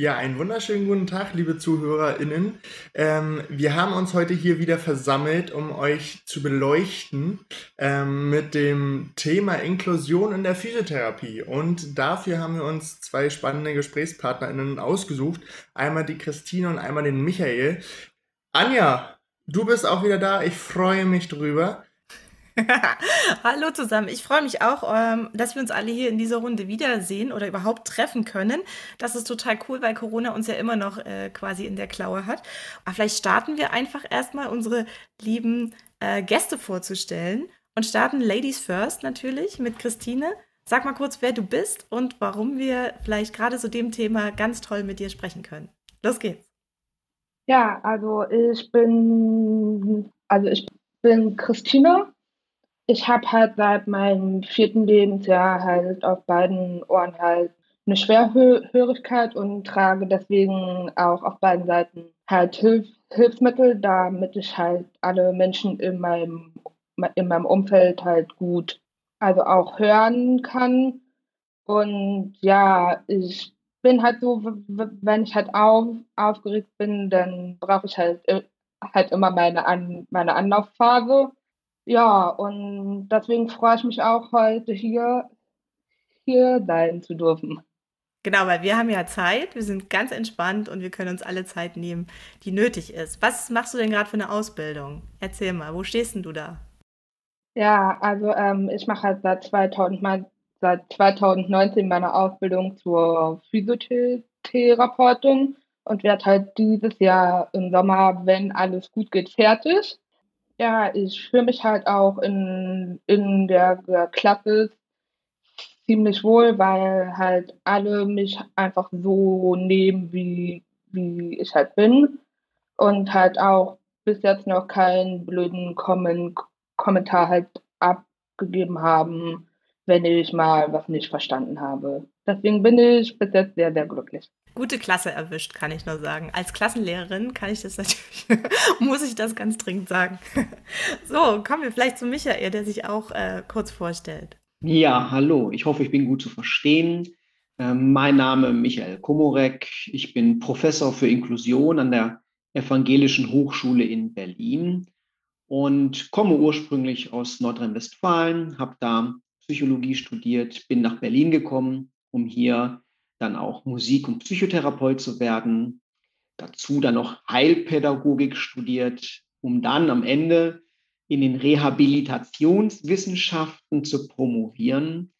Ja, einen wunderschönen guten Tag, liebe ZuhörerInnen. Ähm, wir haben uns heute hier wieder versammelt, um euch zu beleuchten ähm, mit dem Thema Inklusion in der Physiotherapie. Und dafür haben wir uns zwei spannende GesprächspartnerInnen ausgesucht. Einmal die Christine und einmal den Michael. Anja, du bist auch wieder da. Ich freue mich drüber. Hallo zusammen. Ich freue mich auch, ähm, dass wir uns alle hier in dieser Runde wiedersehen oder überhaupt treffen können. Das ist total cool, weil Corona uns ja immer noch äh, quasi in der Klaue hat. Aber vielleicht starten wir einfach erstmal unsere lieben äh, Gäste vorzustellen und starten Ladies First natürlich mit Christine. Sag mal kurz, wer du bist und warum wir vielleicht gerade zu dem Thema ganz toll mit dir sprechen können. Los geht's. Ja, also ich bin, also ich bin Christine ich habe halt seit meinem vierten Lebensjahr halt auf beiden Ohren halt eine Schwerhörigkeit und trage deswegen auch auf beiden Seiten halt Hilf Hilfsmittel, damit ich halt alle Menschen in meinem, in meinem Umfeld halt gut, also auch hören kann. Und ja, ich bin halt so, wenn ich halt auf, aufgeregt bin, dann brauche ich halt, halt immer meine, An meine Anlaufphase. Ja, und deswegen freue ich mich auch heute hier, hier sein zu dürfen. Genau, weil wir haben ja Zeit, wir sind ganz entspannt und wir können uns alle Zeit nehmen, die nötig ist. Was machst du denn gerade für eine Ausbildung? Erzähl mal, wo stehst denn du da? Ja, also ähm, ich mache halt seit, 2000, seit 2019 meine Ausbildung zur Physiotherapeutin und werde halt dieses Jahr im Sommer, wenn alles gut geht, fertig. Ja, ich fühle mich halt auch in, in der, der Klasse ziemlich wohl, weil halt alle mich einfach so nehmen, wie, wie ich halt bin. Und halt auch bis jetzt noch keinen blöden Kommen, Kommentar halt abgegeben haben, wenn ich mal was nicht verstanden habe. Deswegen bin ich bis jetzt sehr, sehr glücklich. Gute Klasse erwischt, kann ich nur sagen. Als Klassenlehrerin kann ich das natürlich, muss ich das ganz dringend sagen. so, kommen wir vielleicht zu Michael, der sich auch äh, kurz vorstellt. Ja, hallo. Ich hoffe, ich bin gut zu verstehen. Ähm, mein Name Michael Komorek. Ich bin Professor für Inklusion an der Evangelischen Hochschule in Berlin und komme ursprünglich aus Nordrhein-Westfalen, habe da Psychologie studiert, bin nach Berlin gekommen, um hier dann auch Musik- und Psychotherapeut zu werden. Dazu dann noch Heilpädagogik studiert, um dann am Ende in den Rehabilitationswissenschaften zu promovieren.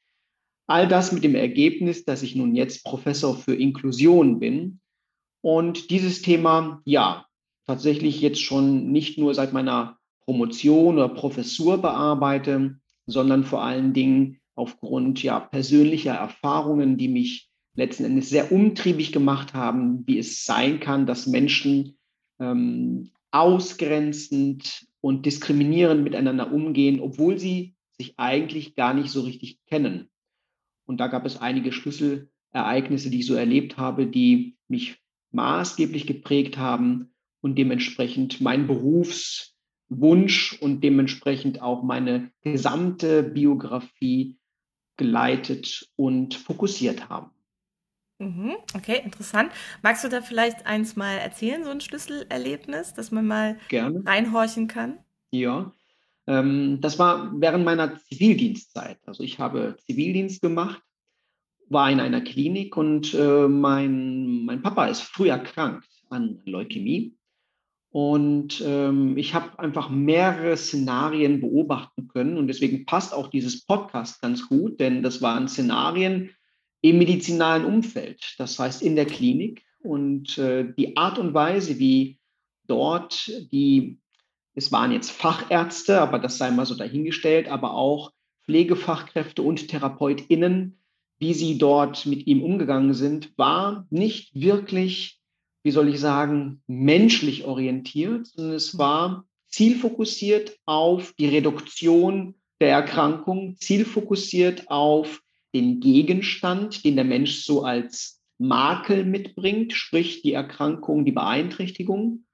All das mit dem Ergebnis, dass ich nun jetzt Professor für Inklusion bin und dieses Thema, ja, tatsächlich jetzt schon nicht nur seit meiner Promotion oder Professur bearbeite, sondern vor allen Dingen aufgrund ja persönlicher Erfahrungen, die mich letzten Endes sehr umtriebig gemacht haben, wie es sein kann, dass Menschen ähm, ausgrenzend und diskriminierend miteinander umgehen, obwohl sie sich eigentlich gar nicht so richtig kennen. Und da gab es einige Schlüsselereignisse, die ich so erlebt habe, die mich maßgeblich geprägt haben und dementsprechend mein Berufswunsch und dementsprechend auch meine gesamte Biografie geleitet und fokussiert haben. Mhm, okay, interessant. Magst du da vielleicht eins mal erzählen, so ein Schlüsselerlebnis, dass man mal Gerne. reinhorchen kann? Ja, ähm, das war während meiner Zivildienstzeit. Also ich habe Zivildienst gemacht, war in einer Klinik und äh, mein, mein Papa ist früh erkrankt an Leukämie. Und ähm, ich habe einfach mehrere Szenarien beobachten können und deswegen passt auch dieses Podcast ganz gut, denn das waren Szenarien, im medizinalen Umfeld, das heißt in der Klinik. Und äh, die Art und Weise, wie dort die, es waren jetzt Fachärzte, aber das sei mal so dahingestellt, aber auch Pflegefachkräfte und TherapeutInnen, wie sie dort mit ihm umgegangen sind, war nicht wirklich, wie soll ich sagen, menschlich orientiert, sondern es war zielfokussiert auf die Reduktion der Erkrankung, zielfokussiert auf den Gegenstand, den der Mensch so als Makel mitbringt, sprich die Erkrankung, die Beeinträchtigung,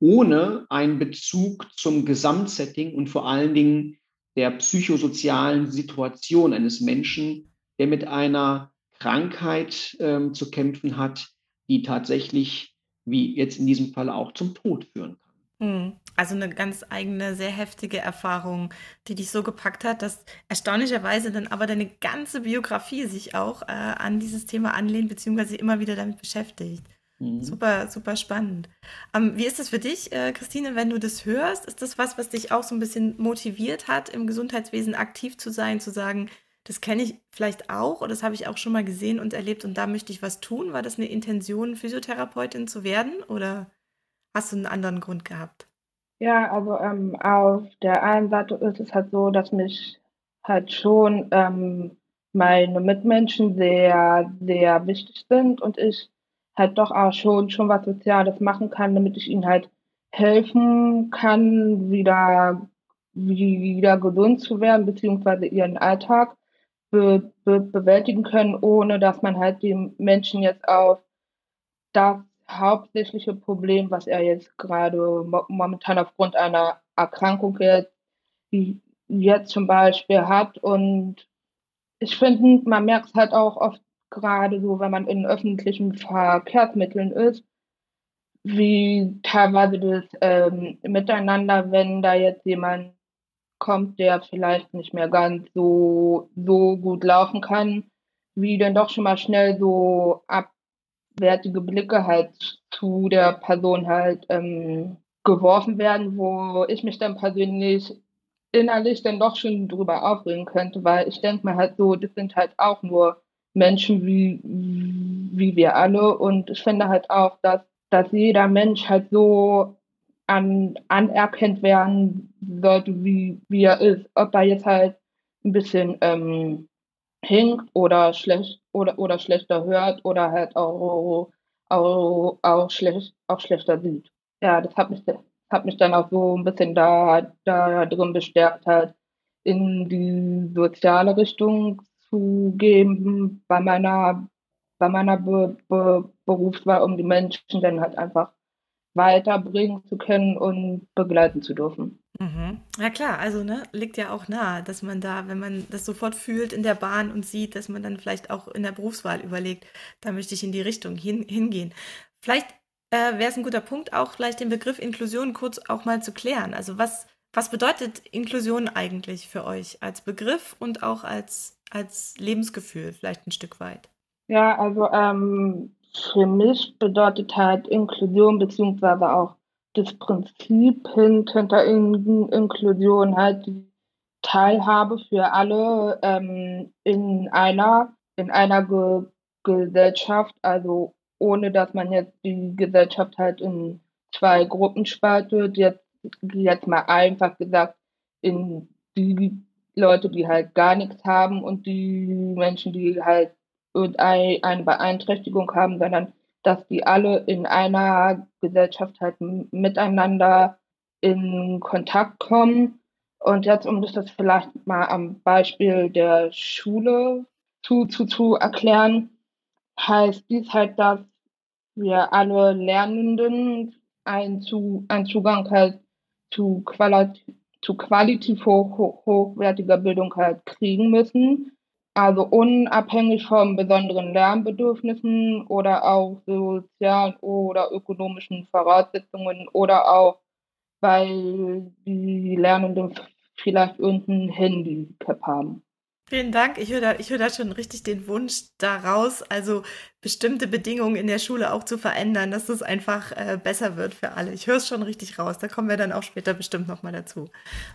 ohne einen Bezug zum Gesamtsetting und vor allen Dingen der psychosozialen Situation eines Menschen, der mit einer Krankheit ähm, zu kämpfen hat, die tatsächlich, wie jetzt in diesem Fall auch, zum Tod führen kann. Hm. Also eine ganz eigene, sehr heftige Erfahrung, die dich so gepackt hat, dass erstaunlicherweise dann aber deine ganze Biografie sich auch äh, an dieses Thema anlehnt, beziehungsweise immer wieder damit beschäftigt. Mhm. Super, super spannend. Ähm, wie ist das für dich, äh, Christine, wenn du das hörst? Ist das was, was dich auch so ein bisschen motiviert hat, im Gesundheitswesen aktiv zu sein, zu sagen, das kenne ich vielleicht auch oder das habe ich auch schon mal gesehen und erlebt und da möchte ich was tun? War das eine Intention, Physiotherapeutin zu werden oder hast du einen anderen Grund gehabt? Ja, also ähm, auf der einen Seite ist es halt so, dass mich halt schon ähm, meine Mitmenschen sehr, sehr wichtig sind und ich halt doch auch schon, schon was Soziales machen kann, damit ich ihnen halt helfen kann, wieder, wieder gesund zu werden, beziehungsweise ihren Alltag be, be, bewältigen können, ohne dass man halt die Menschen jetzt auf das hauptsächliche Problem, was er jetzt gerade momentan aufgrund einer Erkrankung jetzt, jetzt zum Beispiel hat. Und ich finde, man merkt es halt auch oft gerade so, wenn man in öffentlichen Verkehrsmitteln ist, wie teilweise das ähm, Miteinander, wenn da jetzt jemand kommt, der vielleicht nicht mehr ganz so, so gut laufen kann, wie dann doch schon mal schnell so abwertige Blicke halt zu der Person halt ähm, geworfen werden, wo ich mich dann persönlich innerlich dann doch schon drüber aufregen könnte, weil ich denke mir halt so, das sind halt auch nur Menschen wie, wie wir alle und ich finde halt auch, dass, dass jeder Mensch halt so an, anerkannt werden sollte, wie, wie er ist. Ob er jetzt halt ein bisschen ähm, hinkt oder schlecht oder, oder schlechter hört oder halt auch, auch, auch, schlecht, auch schlechter sieht. Ja, das hat mich, hat mich dann auch so ein bisschen da, da drin bestärkt, halt in die soziale Richtung zu geben bei meiner, bei meiner Be Be Berufswahl, um die Menschen dann halt einfach weiterbringen zu können und begleiten zu dürfen. Mhm. Ja klar, also ne, liegt ja auch nahe, dass man da, wenn man das sofort fühlt in der Bahn und sieht, dass man dann vielleicht auch in der Berufswahl überlegt, da möchte ich in die Richtung hin, hingehen. Vielleicht äh, wäre es ein guter Punkt, auch vielleicht den Begriff Inklusion kurz auch mal zu klären. Also was, was bedeutet Inklusion eigentlich für euch als Begriff und auch als, als Lebensgefühl vielleicht ein Stück weit? Ja, also ähm, für mich bedeutet halt Inklusion beziehungsweise auch das Prinzip hinter In Inklusion halt die Teilhabe für alle ähm, in einer in einer Ge Gesellschaft, also ohne dass man jetzt die Gesellschaft halt in zwei Gruppen spaltet, jetzt, jetzt mal einfach gesagt, in die Leute, die halt gar nichts haben und die Menschen, die halt eine Beeinträchtigung haben, sondern dass die alle in einer Gesellschaft halt miteinander in Kontakt kommen. Und jetzt, um das vielleicht mal am Beispiel der Schule zu, zu, zu erklären, heißt dies halt, dass wir alle Lernenden einen, zu, einen Zugang halt zu, qualit zu qualitativ hoch, hochwertiger Bildung halt kriegen müssen. Also unabhängig von besonderen Lernbedürfnissen oder auch sozialen oder ökonomischen Voraussetzungen oder auch, weil die Lernenden vielleicht irgendein Handicap haben. Vielen Dank. Ich höre da, hör da schon richtig den Wunsch daraus, also bestimmte Bedingungen in der Schule auch zu verändern, dass es einfach äh, besser wird für alle. Ich höre es schon richtig raus. Da kommen wir dann auch später bestimmt nochmal dazu.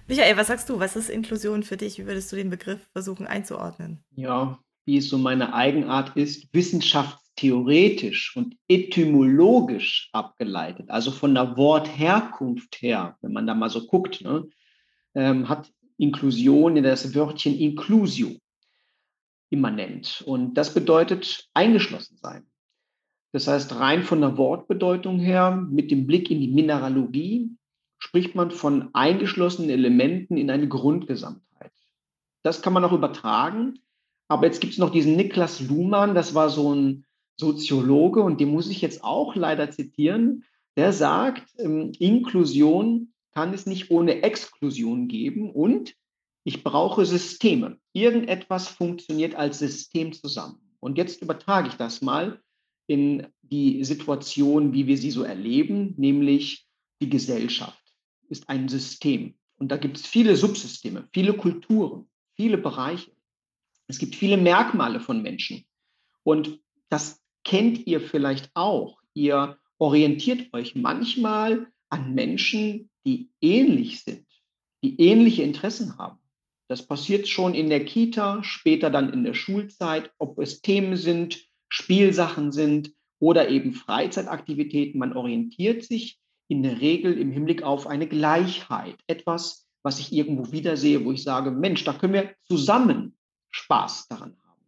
Michael, was sagst du? Was ist Inklusion für dich? Wie würdest du den Begriff versuchen einzuordnen? Ja, wie es so meine Eigenart ist, wissenschaftstheoretisch und etymologisch abgeleitet, also von der Wortherkunft her, wenn man da mal so guckt, ne, ähm, hat Inklusion in das Wörtchen Inclusio immanent. Und das bedeutet eingeschlossen sein. Das heißt, rein von der Wortbedeutung her, mit dem Blick in die Mineralogie, spricht man von eingeschlossenen Elementen in eine Grundgesamtheit. Das kann man auch übertragen. Aber jetzt gibt es noch diesen Niklas Luhmann, das war so ein Soziologe und den muss ich jetzt auch leider zitieren. Der sagt, ähm, Inklusion kann es nicht ohne Exklusion geben und ich brauche Systeme. Irgendetwas funktioniert als System zusammen. Und jetzt übertrage ich das mal in die Situation, wie wir sie so erleben, nämlich die Gesellschaft ist ein System. Und da gibt es viele Subsysteme, viele Kulturen, viele Bereiche. Es gibt viele Merkmale von Menschen. Und das kennt ihr vielleicht auch. Ihr orientiert euch manchmal an Menschen, die ähnlich sind, die ähnliche Interessen haben. Das passiert schon in der Kita, später dann in der Schulzeit, ob es Themen sind, Spielsachen sind oder eben Freizeitaktivitäten. Man orientiert sich in der Regel im Hinblick auf eine Gleichheit, etwas, was ich irgendwo wiedersehe, wo ich sage, Mensch, da können wir zusammen Spaß daran haben.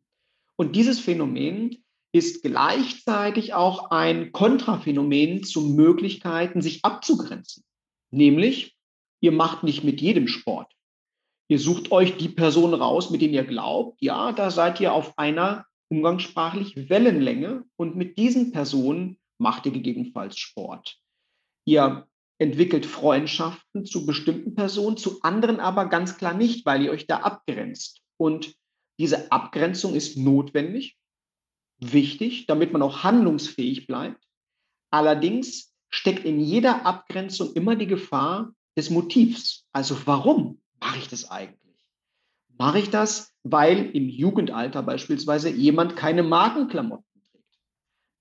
Und dieses Phänomen ist gleichzeitig auch ein Kontraphänomen zu Möglichkeiten, sich abzugrenzen. Nämlich, ihr macht nicht mit jedem Sport. Ihr sucht euch die Person raus, mit denen ihr glaubt, ja, da seid ihr auf einer umgangssprachlich Wellenlänge und mit diesen Personen macht ihr gegebenenfalls Sport. Ihr entwickelt Freundschaften zu bestimmten Personen, zu anderen aber ganz klar nicht, weil ihr euch da abgrenzt. Und diese Abgrenzung ist notwendig, wichtig, damit man auch handlungsfähig bleibt. Allerdings steckt in jeder Abgrenzung immer die Gefahr des Motivs. Also warum mache ich das eigentlich? Mache ich das, weil im Jugendalter beispielsweise jemand keine Markenklamotten trägt?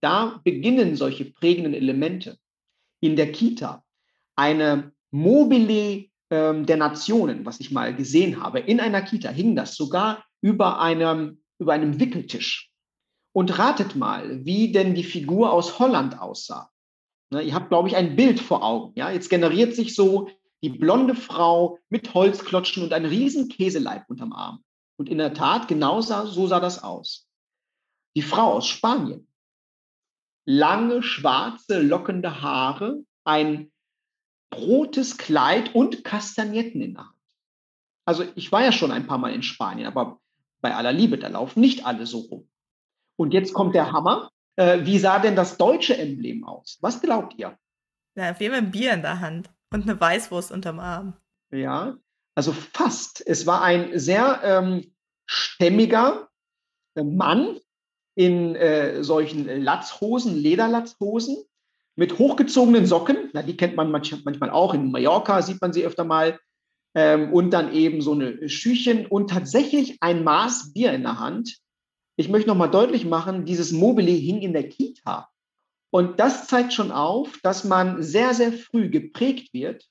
Da beginnen solche prägenden Elemente. In der Kita eine Mobile ähm, der Nationen, was ich mal gesehen habe, in einer Kita hing das sogar über einem, über einem Wickeltisch. Und ratet mal, wie denn die Figur aus Holland aussah. Ne, ihr habt, glaube ich, ein Bild vor Augen. Ja? Jetzt generiert sich so die blonde Frau mit Holzklotschen und ein riesen Käseleib unterm Arm. Und in der Tat, genau so sah das aus. Die Frau aus Spanien. Lange, schwarze, lockende Haare, ein rotes Kleid und Kastagnetten in der Hand. Also ich war ja schon ein paar Mal in Spanien, aber bei aller Liebe, da laufen nicht alle so rum. Und jetzt kommt der Hammer. Äh, wie sah denn das deutsche Emblem aus? Was glaubt ihr? Ja, auf jeden Fall ein Bier in der Hand und eine Weißwurst unterm Arm. Ja, also fast. Es war ein sehr ähm, stämmiger äh, Mann in äh, solchen Latzhosen, Lederlatzhosen mit hochgezogenen Socken. Na, die kennt man manchmal auch. In Mallorca sieht man sie öfter mal. Ähm, und dann eben so eine Schüchen und tatsächlich ein Maß Bier in der Hand ich möchte nochmal deutlich machen, dieses Mobile hing in der Kita. Und das zeigt schon auf, dass man sehr, sehr früh geprägt wird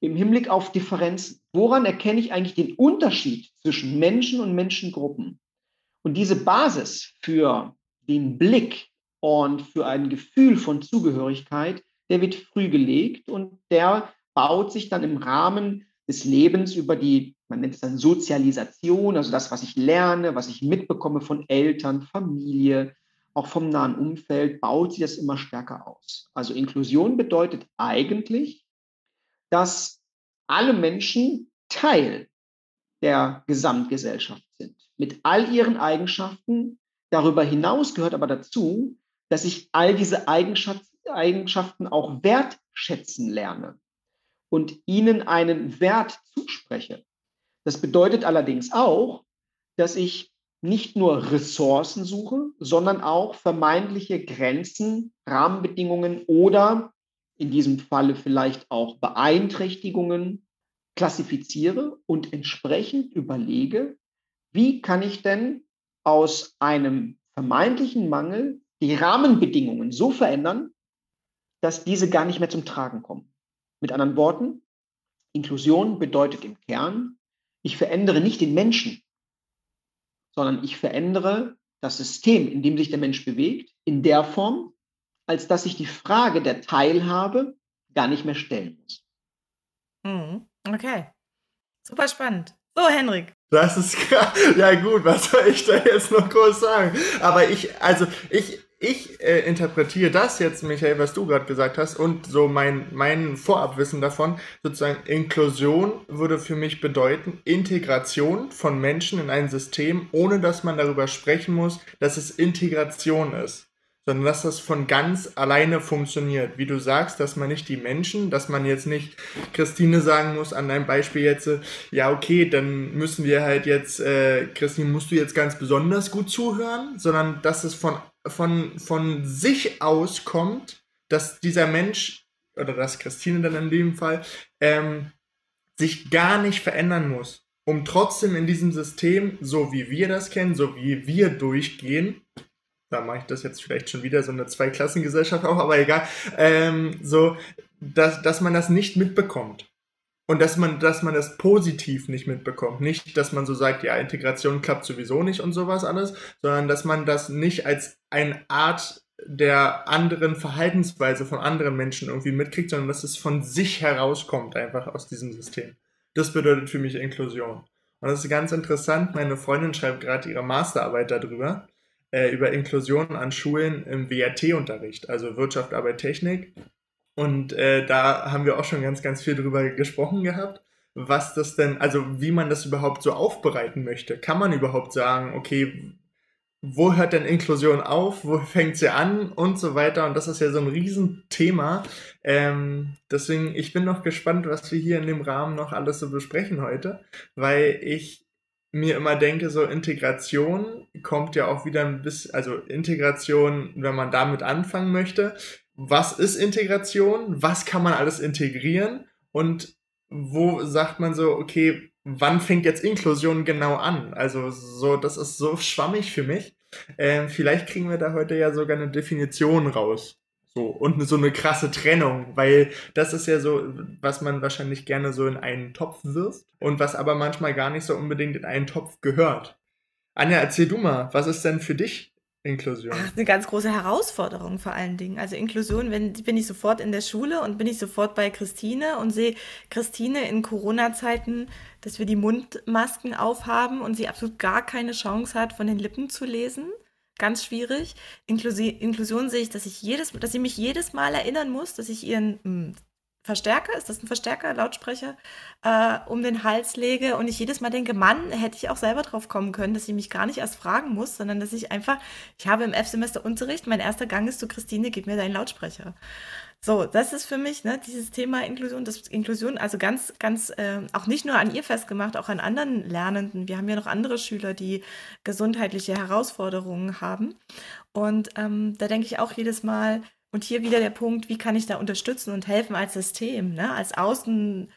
im Hinblick auf Differenzen. Woran erkenne ich eigentlich den Unterschied zwischen Menschen und Menschengruppen? Und diese Basis für den Blick und für ein Gefühl von Zugehörigkeit, der wird früh gelegt und der baut sich dann im Rahmen des Lebens über die man nennt es dann Sozialisation, also das, was ich lerne, was ich mitbekomme von Eltern, Familie, auch vom nahen Umfeld, baut sich das immer stärker aus. Also Inklusion bedeutet eigentlich, dass alle Menschen Teil der Gesamtgesellschaft sind, mit all ihren Eigenschaften. Darüber hinaus gehört aber dazu, dass ich all diese Eigenschaften auch wertschätzen lerne und ihnen einen Wert zuspreche. Das bedeutet allerdings auch, dass ich nicht nur Ressourcen suche, sondern auch vermeintliche Grenzen, Rahmenbedingungen oder in diesem Falle vielleicht auch Beeinträchtigungen klassifiziere und entsprechend überlege, wie kann ich denn aus einem vermeintlichen Mangel die Rahmenbedingungen so verändern, dass diese gar nicht mehr zum Tragen kommen. Mit anderen Worten, Inklusion bedeutet im Kern, ich verändere nicht den Menschen, sondern ich verändere das System, in dem sich der Mensch bewegt, in der Form, als dass ich die Frage der Teilhabe gar nicht mehr stellen muss. Mhm. Okay. Super spannend. So, Henrik. Das ist ja gut, was soll ich da jetzt noch groß sagen? Aber ich, also ich, ich äh, interpretiere das jetzt, Michael, was du gerade gesagt hast, und so mein, mein Vorabwissen davon, sozusagen Inklusion würde für mich bedeuten, Integration von Menschen in ein System, ohne dass man darüber sprechen muss, dass es Integration ist. sondern dass das von ganz alleine funktioniert. Wie du sagst, dass man nicht die Menschen, dass man jetzt nicht Christine sagen muss, an deinem Beispiel jetzt, äh, ja, okay, dann müssen wir halt jetzt, äh, Christine, musst du jetzt ganz besonders gut zuhören, sondern dass es von, von, von sich aus kommt, dass dieser Mensch, oder dass Christine dann in dem Fall, ähm, sich gar nicht verändern muss, um trotzdem in diesem System, so wie wir das kennen, so wie wir durchgehen, da mache ich das jetzt vielleicht schon wieder so eine Zweiklassengesellschaft auch, aber egal, ähm, so, dass, dass man das nicht mitbekommt. Und dass man, dass man das positiv nicht mitbekommt. Nicht, dass man so sagt, ja, Integration klappt sowieso nicht und sowas alles, sondern dass man das nicht als eine Art der anderen Verhaltensweise von anderen Menschen irgendwie mitkriegt, sondern dass es von sich herauskommt, einfach aus diesem System. Das bedeutet für mich Inklusion. Und das ist ganz interessant. Meine Freundin schreibt gerade ihre Masterarbeit darüber äh, über Inklusion an Schulen im WRT-Unterricht, also Wirtschaft, Arbeit, Technik. Und äh, da haben wir auch schon ganz, ganz viel drüber gesprochen gehabt, was das denn, also wie man das überhaupt so aufbereiten möchte. Kann man überhaupt sagen, okay, wo hört denn Inklusion auf, wo fängt sie an und so weiter. Und das ist ja so ein Riesenthema. Ähm, deswegen, ich bin noch gespannt, was wir hier in dem Rahmen noch alles so besprechen heute, weil ich mir immer denke, so Integration kommt ja auch wieder ein bisschen, also Integration, wenn man damit anfangen möchte. Was ist Integration? Was kann man alles integrieren? Und wo sagt man so, okay, wann fängt jetzt Inklusion genau an? Also so, das ist so schwammig für mich. Ähm, vielleicht kriegen wir da heute ja sogar eine Definition raus. So, und so eine krasse Trennung, weil das ist ja so, was man wahrscheinlich gerne so in einen Topf wirft und was aber manchmal gar nicht so unbedingt in einen Topf gehört. Anja, erzähl du mal, was ist denn für dich Inklusion? Ach, eine ganz große Herausforderung vor allen Dingen. Also Inklusion, wenn bin ich sofort in der Schule und bin ich sofort bei Christine und sehe Christine in Corona-Zeiten, dass wir die Mundmasken aufhaben und sie absolut gar keine Chance hat, von den Lippen zu lesen ganz schwierig. Inklusi Inklusion sehe ich, dass ich jedes, dass sie mich jedes Mal erinnern muss, dass ich ihren hm, Verstärker, ist das ein Verstärker, Lautsprecher, äh, um den Hals lege und ich jedes Mal denke, Mann, hätte ich auch selber drauf kommen können, dass ich mich gar nicht erst fragen muss, sondern dass ich einfach, ich habe im F-Semester Unterricht, mein erster Gang ist zu Christine, gib mir deinen Lautsprecher. So, das ist für mich ne, dieses Thema Inklusion, das Inklusion, also ganz, ganz äh, auch nicht nur an ihr festgemacht, auch an anderen Lernenden. Wir haben ja noch andere Schüler, die gesundheitliche Herausforderungen haben. Und ähm, da denke ich auch jedes Mal, und hier wieder der Punkt, wie kann ich da unterstützen und helfen als System, ne? als außen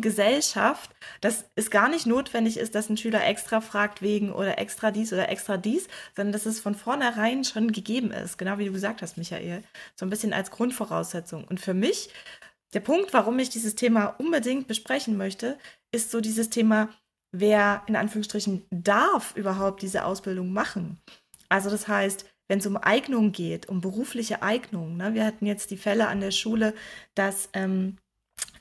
Gesellschaft, dass es gar nicht notwendig ist, dass ein Schüler extra fragt wegen oder extra dies oder extra dies, sondern dass es von vornherein schon gegeben ist, genau wie du gesagt hast, Michael, so ein bisschen als Grundvoraussetzung. Und für mich, der Punkt, warum ich dieses Thema unbedingt besprechen möchte, ist so dieses Thema, wer in Anführungsstrichen darf überhaupt diese Ausbildung machen. Also das heißt, wenn es um Eignung geht, um berufliche Eignung. Ne? Wir hatten jetzt die Fälle an der Schule, dass ähm,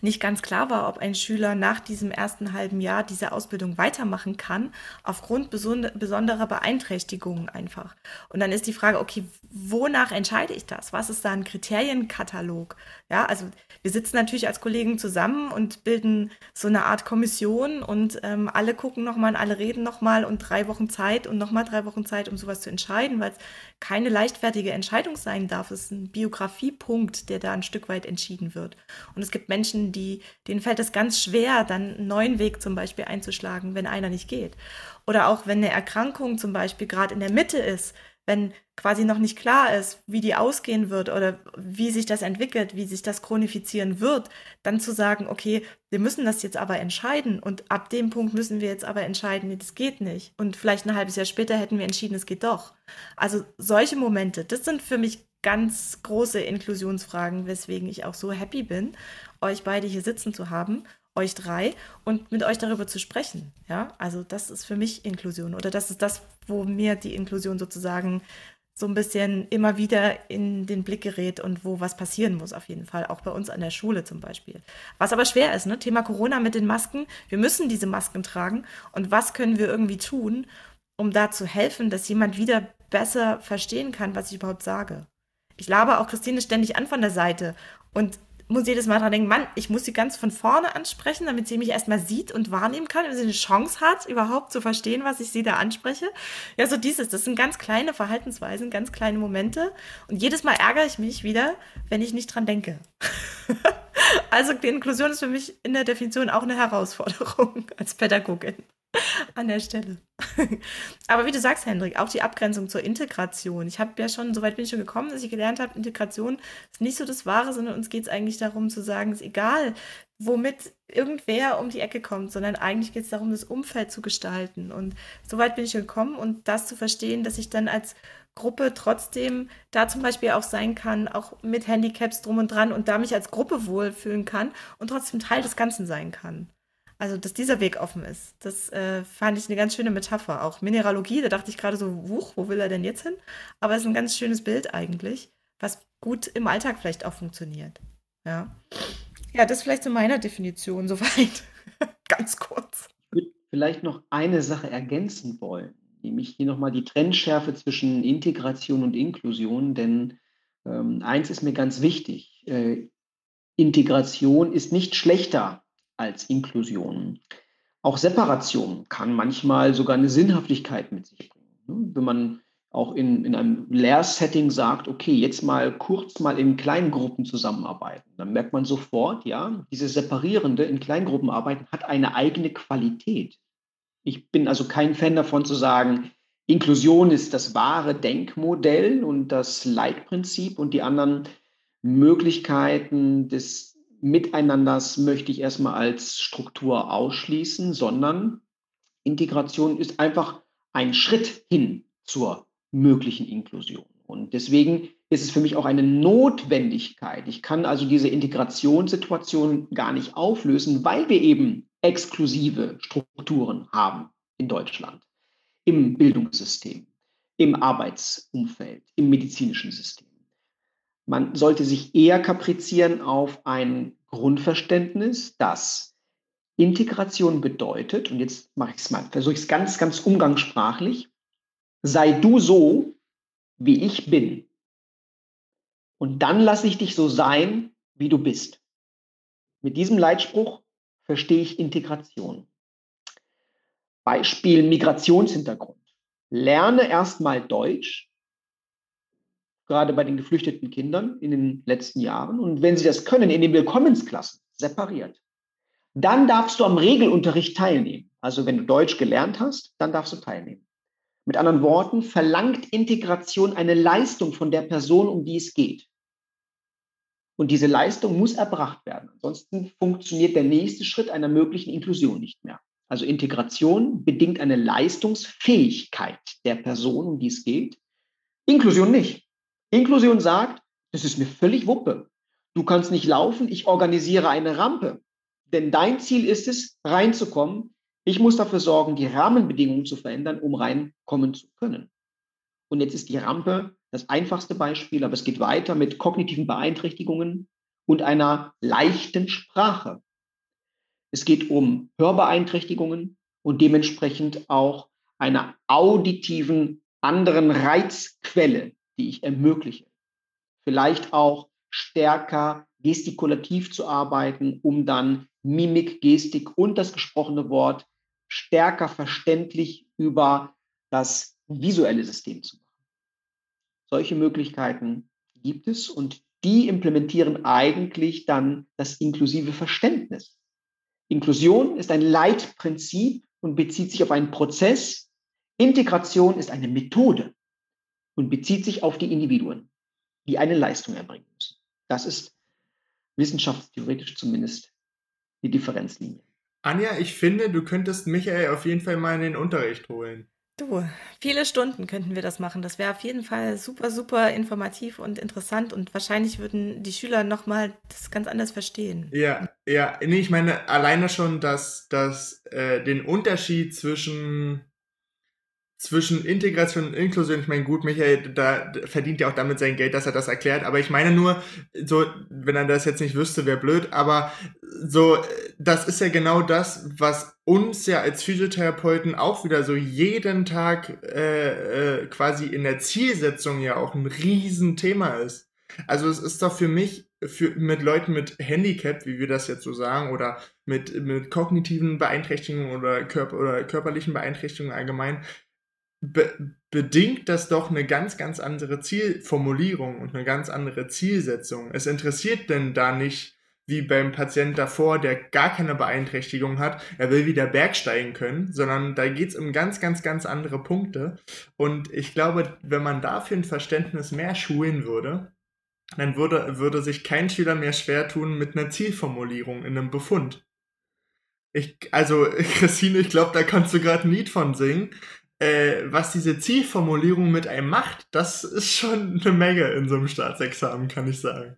nicht ganz klar war, ob ein Schüler nach diesem ersten halben Jahr diese Ausbildung weitermachen kann, aufgrund besonderer Beeinträchtigungen einfach. Und dann ist die Frage, okay, wonach entscheide ich das? Was ist da ein Kriterienkatalog? Ja, also wir sitzen natürlich als Kollegen zusammen und bilden so eine Art Kommission und ähm, alle gucken nochmal und alle reden nochmal und drei Wochen Zeit und nochmal drei Wochen Zeit, um sowas zu entscheiden, weil es keine leichtfertige Entscheidung sein darf. Es ist ein Biografiepunkt, der da ein Stück weit entschieden wird. Und es gibt Menschen, die, denen fällt es ganz schwer, dann einen neuen Weg zum Beispiel einzuschlagen, wenn einer nicht geht. Oder auch wenn eine Erkrankung zum Beispiel gerade in der Mitte ist, wenn quasi noch nicht klar ist, wie die ausgehen wird oder wie sich das entwickelt, wie sich das chronifizieren wird, dann zu sagen, okay, wir müssen das jetzt aber entscheiden und ab dem Punkt müssen wir jetzt aber entscheiden, nee, das geht nicht. Und vielleicht ein halbes Jahr später hätten wir entschieden, es geht doch. Also solche Momente, das sind für mich ganz große Inklusionsfragen, weswegen ich auch so happy bin, euch beide hier sitzen zu haben, euch drei, und mit euch darüber zu sprechen. Ja, also das ist für mich Inklusion oder das ist das, wo mir die Inklusion sozusagen so ein bisschen immer wieder in den Blick gerät und wo was passieren muss, auf jeden Fall. Auch bei uns an der Schule zum Beispiel. Was aber schwer ist, ne? Thema Corona mit den Masken. Wir müssen diese Masken tragen. Und was können wir irgendwie tun, um da zu helfen, dass jemand wieder besser verstehen kann, was ich überhaupt sage? Ich labe auch Christine ständig an von der Seite. Und muss jedes Mal dran denken, Mann, ich muss sie ganz von vorne ansprechen, damit sie mich erstmal sieht und wahrnehmen kann, damit sie eine Chance hat, überhaupt zu verstehen, was ich sie da anspreche. Ja, so dieses, das sind ganz kleine Verhaltensweisen, ganz kleine Momente. Und jedes Mal ärgere ich mich wieder, wenn ich nicht dran denke. also die Inklusion ist für mich in der Definition auch eine Herausforderung als Pädagogin an der Stelle. Aber wie du sagst, Hendrik, auch die Abgrenzung zur Integration. Ich habe ja schon, soweit bin ich schon gekommen, dass ich gelernt habe, Integration ist nicht so das Wahre, sondern uns geht es eigentlich darum zu sagen, es ist egal, womit irgendwer um die Ecke kommt, sondern eigentlich geht es darum, das Umfeld zu gestalten. Und soweit bin ich schon gekommen und das zu verstehen, dass ich dann als Gruppe trotzdem da zum Beispiel auch sein kann, auch mit Handicaps drum und dran und da mich als Gruppe wohlfühlen kann und trotzdem Teil des Ganzen sein kann. Also, dass dieser Weg offen ist, das äh, fand ich eine ganz schöne Metapher. Auch Mineralogie, da dachte ich gerade so, wuch, wo will er denn jetzt hin? Aber es ist ein ganz schönes Bild eigentlich, was gut im Alltag vielleicht auch funktioniert. Ja, ja das vielleicht zu meiner Definition soweit. ganz kurz. Ich würde vielleicht noch eine Sache ergänzen wollen, nämlich hier nochmal die Trennschärfe zwischen Integration und Inklusion, denn ähm, eins ist mir ganz wichtig. Äh, Integration ist nicht schlechter als Inklusion. Auch Separation kann manchmal sogar eine Sinnhaftigkeit mit sich bringen. Ne? Wenn man auch in, in einem Lehrsetting sagt, okay, jetzt mal kurz mal in Kleingruppen zusammenarbeiten, dann merkt man sofort, ja, diese separierende in Kleingruppen arbeiten hat eine eigene Qualität. Ich bin also kein Fan davon zu sagen, Inklusion ist das wahre Denkmodell und das Leitprinzip und die anderen Möglichkeiten des Miteinanders möchte ich erstmal als Struktur ausschließen, sondern Integration ist einfach ein Schritt hin zur möglichen Inklusion. Und deswegen ist es für mich auch eine Notwendigkeit. Ich kann also diese Integrationssituation gar nicht auflösen, weil wir eben exklusive Strukturen haben in Deutschland, im Bildungssystem, im Arbeitsumfeld, im medizinischen System. Man sollte sich eher kaprizieren auf ein Grundverständnis, dass Integration bedeutet, und jetzt mache ich es mal, versuche ich es ganz, ganz umgangssprachlich, sei du so, wie ich bin. Und dann lasse ich dich so sein, wie du bist. Mit diesem Leitspruch verstehe ich Integration. Beispiel Migrationshintergrund. Lerne erstmal Deutsch, gerade bei den geflüchteten Kindern in den letzten Jahren. Und wenn sie das können, in den Willkommensklassen separiert, dann darfst du am Regelunterricht teilnehmen. Also wenn du Deutsch gelernt hast, dann darfst du teilnehmen. Mit anderen Worten, verlangt Integration eine Leistung von der Person, um die es geht. Und diese Leistung muss erbracht werden. Ansonsten funktioniert der nächste Schritt einer möglichen Inklusion nicht mehr. Also Integration bedingt eine Leistungsfähigkeit der Person, um die es geht. Inklusion nicht. Inklusion sagt, das ist mir völlig Wuppe. Du kannst nicht laufen, ich organisiere eine Rampe. Denn dein Ziel ist es, reinzukommen. Ich muss dafür sorgen, die Rahmenbedingungen zu verändern, um reinkommen zu können. Und jetzt ist die Rampe das einfachste Beispiel, aber es geht weiter mit kognitiven Beeinträchtigungen und einer leichten Sprache. Es geht um Hörbeeinträchtigungen und dementsprechend auch einer auditiven anderen Reizquelle, die ich ermögliche. Vielleicht auch stärker gestikulativ zu arbeiten, um dann Mimik, Gestik und das gesprochene Wort stärker verständlich über das visuelle System zu machen. Solche Möglichkeiten gibt es und die implementieren eigentlich dann das inklusive Verständnis. Inklusion ist ein Leitprinzip und bezieht sich auf einen Prozess. Integration ist eine Methode und bezieht sich auf die Individuen, die eine Leistung erbringen müssen. Das ist wissenschaftstheoretisch zumindest die Differenzlinie. Anja, ich finde, du könntest Michael auf jeden Fall mal in den Unterricht holen. Du, viele Stunden könnten wir das machen. Das wäre auf jeden Fall super, super informativ und interessant und wahrscheinlich würden die Schüler nochmal das ganz anders verstehen. Ja, ja, nee, ich meine alleine schon, dass, dass äh, den Unterschied zwischen zwischen Integration und Inklusion, ich meine, gut, Michael, da verdient ja auch damit sein Geld, dass er das erklärt, aber ich meine nur, so, wenn er das jetzt nicht wüsste, wäre blöd, aber so, das ist ja genau das, was uns ja als Physiotherapeuten auch wieder so jeden Tag äh, äh, quasi in der Zielsetzung ja auch ein Riesenthema ist. Also es ist doch für mich für, mit Leuten mit Handicap, wie wir das jetzt so sagen, oder mit, mit kognitiven Beeinträchtigungen oder, Körper, oder körperlichen Beeinträchtigungen allgemein, be bedingt das doch eine ganz, ganz andere Zielformulierung und eine ganz andere Zielsetzung. Es interessiert denn da nicht, wie beim Patient davor, der gar keine Beeinträchtigung hat, er will wieder bergsteigen können, sondern da geht es um ganz, ganz, ganz andere Punkte. Und ich glaube, wenn man dafür ein Verständnis mehr schulen würde, dann würde, würde sich kein Schüler mehr schwer tun mit einer Zielformulierung in einem Befund. Ich, also, Christine, ich glaube, da kannst du gerade ein Lied von singen. Äh, was diese Zielformulierung mit einem macht, das ist schon eine Menge in so einem Staatsexamen, kann ich sagen.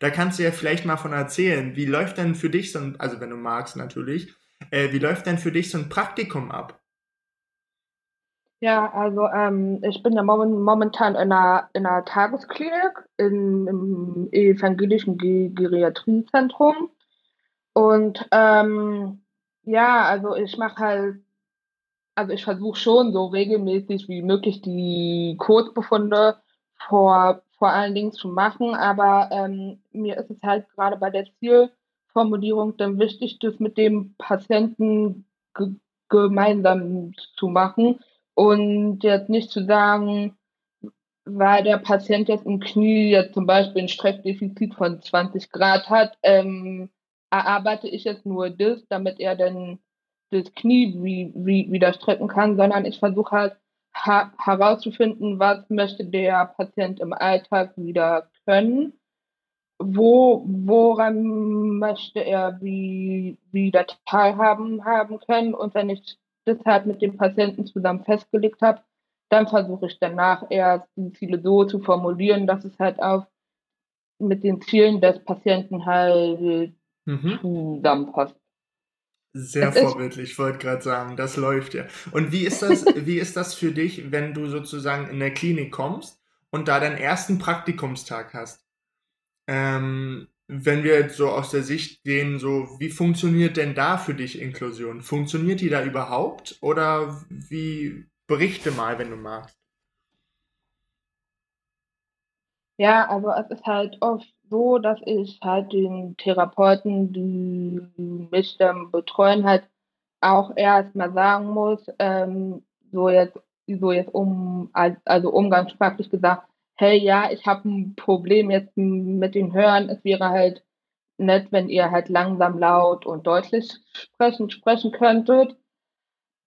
Da kannst du ja vielleicht mal von erzählen, wie läuft denn für dich so ein, also wenn du magst natürlich, äh, wie läuft denn für dich so ein Praktikum ab? Ja, also ähm, ich bin ja momentan in einer, in einer Tagesklinik in, im evangelischen Geriatriezentrum. Und ähm, ja, also ich mache halt, also ich versuche schon so regelmäßig wie möglich die Kurzbefunde vor, vor allen Dingen zu machen, aber ähm, mir ist es halt gerade bei der Zielformulierung dann wichtig, das mit dem Patienten gemeinsam zu machen und jetzt nicht zu sagen, weil der Patient jetzt im Knie jetzt zum Beispiel ein Streckdefizit von 20 Grad hat, ähm, erarbeite ich jetzt nur das, damit er dann das Knie wie, wie, wieder strecken kann, sondern ich versuche halt ha herauszufinden, was möchte der Patient im Alltag wieder können, wo, woran möchte er wie, wieder teilhaben haben können und wenn ich das halt mit dem Patienten zusammen festgelegt habe, dann versuche ich danach erst die Ziele so zu formulieren, dass es halt auch mit den Zielen des Patienten halt mhm. zusammenpasst. Sehr vorbildlich, ich wollte gerade sagen, das läuft ja. Und wie ist das, wie ist das für dich, wenn du sozusagen in der Klinik kommst und da deinen ersten Praktikumstag hast? Ähm, wenn wir jetzt so aus der Sicht gehen, so wie funktioniert denn da für dich Inklusion? Funktioniert die da überhaupt oder wie berichte mal, wenn du magst? Ja, also es ist halt oft so, dass ich halt den Therapeuten, die mich dann betreuen, halt auch erstmal sagen muss, ähm, so jetzt, so jetzt um, also umgangssprachlich gesagt, hey, ja, ich habe ein Problem jetzt mit den Hören. Es wäre halt nett, wenn ihr halt langsam, laut und deutlich sprechen, sprechen könntet.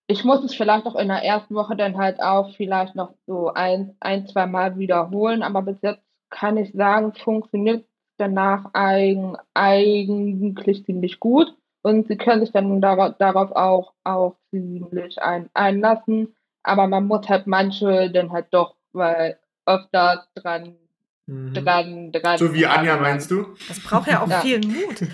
Ich muss es vielleicht auch in der ersten Woche dann halt auch vielleicht noch so ein, ein zwei Mal wiederholen, aber bis jetzt kann ich sagen, funktioniert danach eigen, eigentlich ziemlich gut und sie können sich dann darauf, darauf auch, auch ziemlich ein, einlassen, aber man muss halt manche dann halt doch, weil öfter dran mhm. Dran, dran, so wie Anja, meinst du? Das braucht ja auch ja. viel Mut.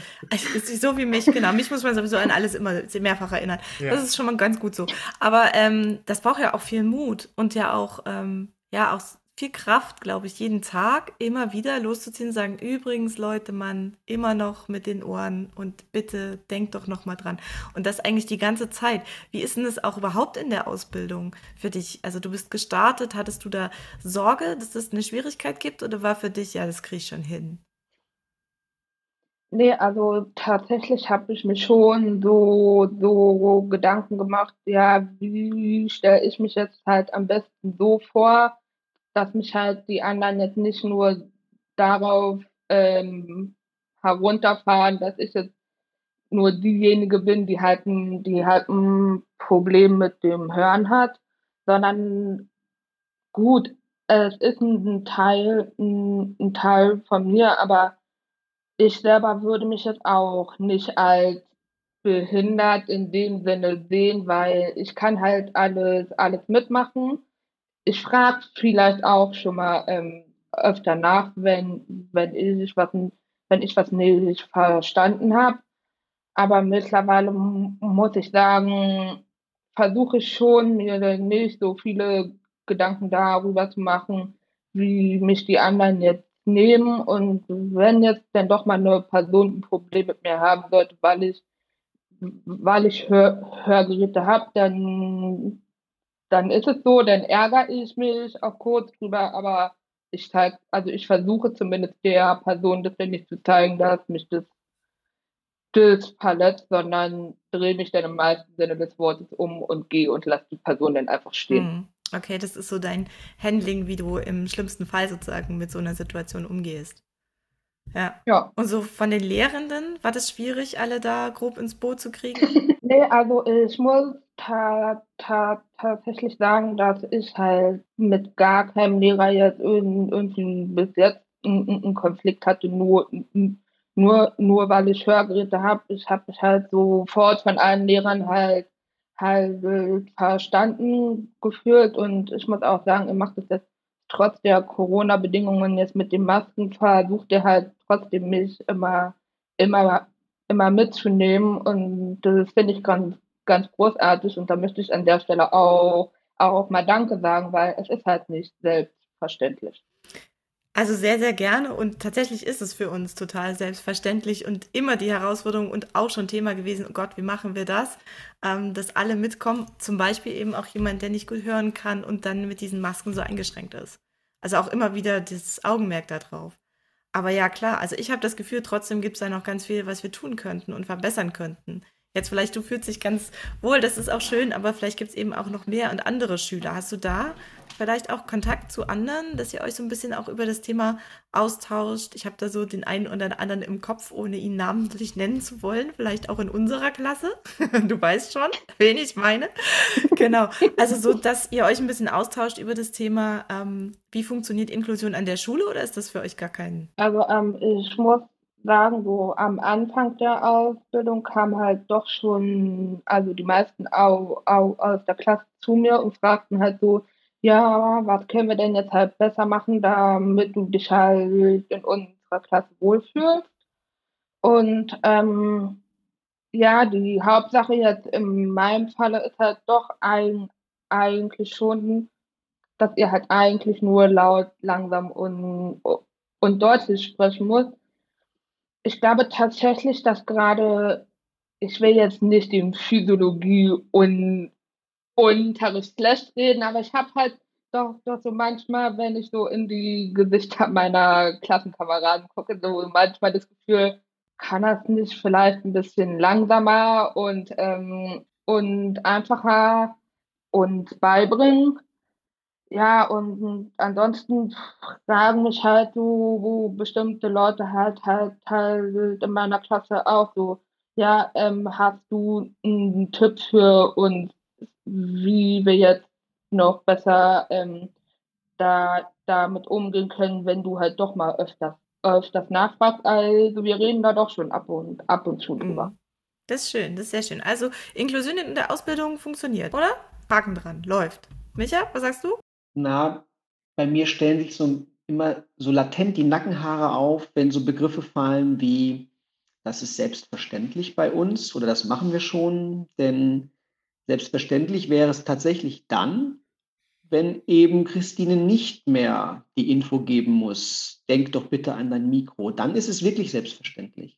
so wie mich, genau. Mich muss man sowieso an alles immer mehrfach erinnern. Ja. Das ist schon mal ganz gut so. Aber ähm, das braucht ja auch viel Mut und ja auch, ähm, ja, auch viel Kraft, glaube ich, jeden Tag immer wieder loszuziehen sagen, übrigens, Leute, Mann, immer noch mit den Ohren und bitte denkt doch noch mal dran. Und das eigentlich die ganze Zeit. Wie ist denn das auch überhaupt in der Ausbildung für dich? Also du bist gestartet, hattest du da Sorge, dass es eine Schwierigkeit gibt oder war für dich, ja, das kriege ich schon hin? Nee, also tatsächlich habe ich mir schon so, so Gedanken gemacht, ja, wie stelle ich mich jetzt halt am besten so vor, dass mich halt die anderen jetzt nicht nur darauf ähm, herunterfahren, dass ich jetzt nur diejenige bin, die halt ein, die halt ein Problem mit dem Hören hat, sondern gut, es ist ein Teil, ein, ein Teil von mir, aber ich selber würde mich jetzt auch nicht als behindert in dem Sinne sehen, weil ich kann halt alles, alles mitmachen ich frage vielleicht auch schon mal ähm, öfter nach, wenn, wenn ich was, wenn ich was nicht verstanden habe. Aber mittlerweile muss ich sagen, versuche ich schon, mir nicht so viele Gedanken darüber zu machen, wie mich die anderen jetzt nehmen. Und wenn jetzt dann doch mal eine Person ein Problem mit mir haben sollte, weil ich, weil ich Hör Hörgeräte habe, dann dann ist es so, dann ärgere ich mich auch kurz drüber, aber ich zeig, also ich versuche zumindest der Person das nicht zu zeigen, dass mich das, das verletzt, sondern drehe mich dann im meisten Sinne des Wortes um und gehe und lasse die Person dann einfach stehen. Hm. Okay, das ist so dein Handling, wie du im schlimmsten Fall sozusagen mit so einer Situation umgehst. Ja. Ja. Und so von den Lehrenden, war das schwierig, alle da grob ins Boot zu kriegen? Nee, also ich muss ta ta tatsächlich sagen, dass ich halt mit gar keinem Lehrer jetzt irgendwie bis jetzt einen Konflikt hatte, nur, nur, nur weil ich Hörgeräte habe. Ich habe mich halt sofort von allen Lehrern halt halt verstanden gefühlt und ich muss auch sagen, ihr macht das jetzt trotz der Corona-Bedingungen jetzt mit den Masken versucht er halt trotzdem mich immer, immer, immer mitzunehmen und das finde ich ganz, ganz großartig und da möchte ich an der Stelle auch, auch mal Danke sagen, weil es ist halt nicht selbstverständlich. Also sehr, sehr gerne und tatsächlich ist es für uns total selbstverständlich und immer die Herausforderung und auch schon Thema gewesen, oh Gott, wie machen wir das, ähm, dass alle mitkommen, zum Beispiel eben auch jemand, der nicht gut hören kann und dann mit diesen Masken so eingeschränkt ist. Also auch immer wieder das Augenmerk darauf. Aber ja, klar, also ich habe das Gefühl, trotzdem gibt es da noch ganz viel, was wir tun könnten und verbessern könnten. Jetzt vielleicht, du fühlst dich ganz wohl, das ist auch schön, aber vielleicht gibt es eben auch noch mehr und andere Schüler. Hast du da vielleicht auch Kontakt zu anderen, dass ihr euch so ein bisschen auch über das Thema austauscht. Ich habe da so den einen oder anderen im Kopf, ohne ihn namentlich nennen zu wollen, vielleicht auch in unserer Klasse. Du weißt schon, wen ich meine. Genau. Also so, dass ihr euch ein bisschen austauscht über das Thema, ähm, wie funktioniert Inklusion an der Schule oder ist das für euch gar kein? Also ähm, ich muss sagen, so am Anfang der Ausbildung kamen halt doch schon, also die meisten auch, auch aus der Klasse zu mir und fragten halt so, ja, was können wir denn jetzt halt besser machen, damit du dich halt in unserer Klasse wohlfühlst? Und ähm, ja, die Hauptsache jetzt in meinem Falle ist halt doch ein, eigentlich schon, dass ihr halt eigentlich nur laut, langsam und, und deutlich sprechen muss. Ich glaube tatsächlich, dass gerade, ich will jetzt nicht in Physiologie und Unterricht schlecht reden, aber ich habe halt doch, doch so manchmal, wenn ich so in die Gesichter meiner Klassenkameraden gucke, so manchmal das Gefühl, kann das nicht vielleicht ein bisschen langsamer und, ähm, und einfacher und beibringen. Ja, und ansonsten fragen mich halt so, bestimmte Leute halt halt halt in meiner Klasse auch so, ja, ähm, hast du einen Tipp für uns, wie wir jetzt noch besser ähm, da damit umgehen können, wenn du halt doch mal öfters, öfters nachfragst. Also wir reden da doch schon ab und, ab und zu drüber. Mhm. Das ist schön, das ist sehr schön. Also Inklusion in der Ausbildung funktioniert, oder? Haken dran, läuft. Micha, was sagst du? Na, bei mir stellen sich so immer so latent die Nackenhaare auf, wenn so Begriffe fallen wie, das ist selbstverständlich bei uns oder das machen wir schon, denn Selbstverständlich wäre es tatsächlich dann, wenn eben Christine nicht mehr die Info geben muss, denk doch bitte an dein Mikro, dann ist es wirklich selbstverständlich.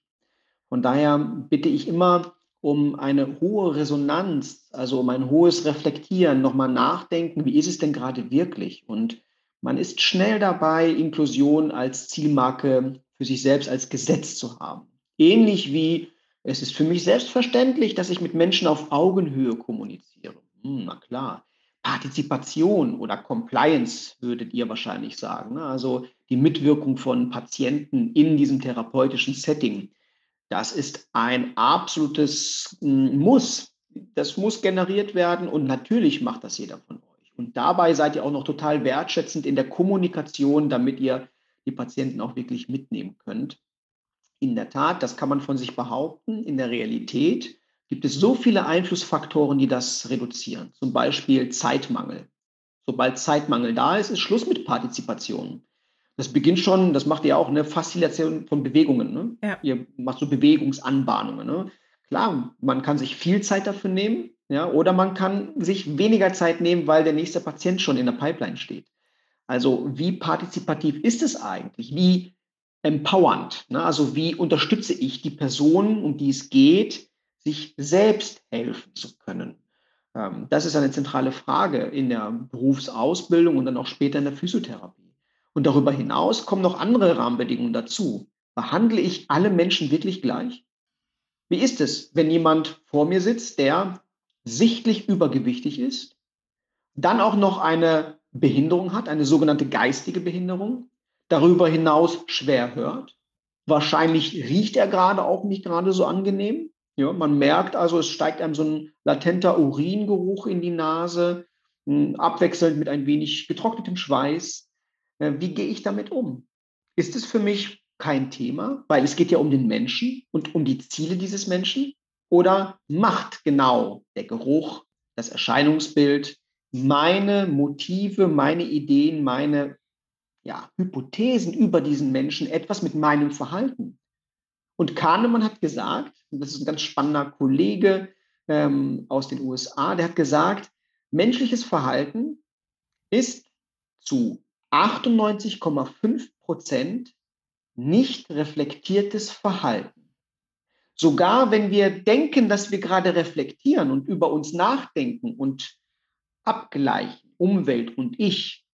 Von daher bitte ich immer um eine hohe Resonanz, also um ein hohes Reflektieren, nochmal nachdenken, wie ist es denn gerade wirklich? Und man ist schnell dabei, Inklusion als Zielmarke für sich selbst als Gesetz zu haben. Ähnlich wie es ist für mich selbstverständlich, dass ich mit Menschen auf Augenhöhe kommuniziere. Hm, na klar. Partizipation oder Compliance würdet ihr wahrscheinlich sagen. Ne? Also die Mitwirkung von Patienten in diesem therapeutischen Setting. Das ist ein absolutes hm, Muss. Das muss generiert werden und natürlich macht das jeder von euch. Und dabei seid ihr auch noch total wertschätzend in der Kommunikation, damit ihr die Patienten auch wirklich mitnehmen könnt. In der Tat, das kann man von sich behaupten. In der Realität gibt es so viele Einflussfaktoren, die das reduzieren. Zum Beispiel Zeitmangel. Sobald Zeitmangel da ist, ist Schluss mit Partizipation. Das beginnt schon, das macht ihr auch, eine Faszination von Bewegungen. Ne? Ja. Ihr macht so Bewegungsanbahnungen. Ne? Klar, man kann sich viel Zeit dafür nehmen, ja, oder man kann sich weniger Zeit nehmen, weil der nächste Patient schon in der Pipeline steht. Also wie partizipativ ist es eigentlich? Wie empowernd. Ne? Also wie unterstütze ich die Person, um die es geht, sich selbst helfen zu können? Ähm, das ist eine zentrale Frage in der Berufsausbildung und dann auch später in der Physiotherapie. Und darüber hinaus kommen noch andere Rahmenbedingungen dazu. Behandle ich alle Menschen wirklich gleich? Wie ist es, wenn jemand vor mir sitzt, der sichtlich übergewichtig ist, dann auch noch eine Behinderung hat, eine sogenannte geistige Behinderung, darüber hinaus schwer hört? Wahrscheinlich riecht er gerade auch nicht gerade so angenehm. Ja, man merkt also, es steigt einem so ein latenter Uringeruch in die Nase, abwechselnd mit ein wenig getrocknetem Schweiß. Äh, wie gehe ich damit um? Ist es für mich kein Thema, weil es geht ja um den Menschen und um die Ziele dieses Menschen? Oder macht genau der Geruch, das Erscheinungsbild, meine Motive, meine Ideen, meine ja, Hypothesen über diesen Menschen etwas mit meinem Verhalten? Und Kahnemann hat gesagt, und das ist ein ganz spannender Kollege ähm, aus den USA, der hat gesagt, menschliches Verhalten ist zu 98,5 Prozent nicht reflektiertes Verhalten. Sogar wenn wir denken, dass wir gerade reflektieren und über uns nachdenken und abgleichen, Umwelt und Ich,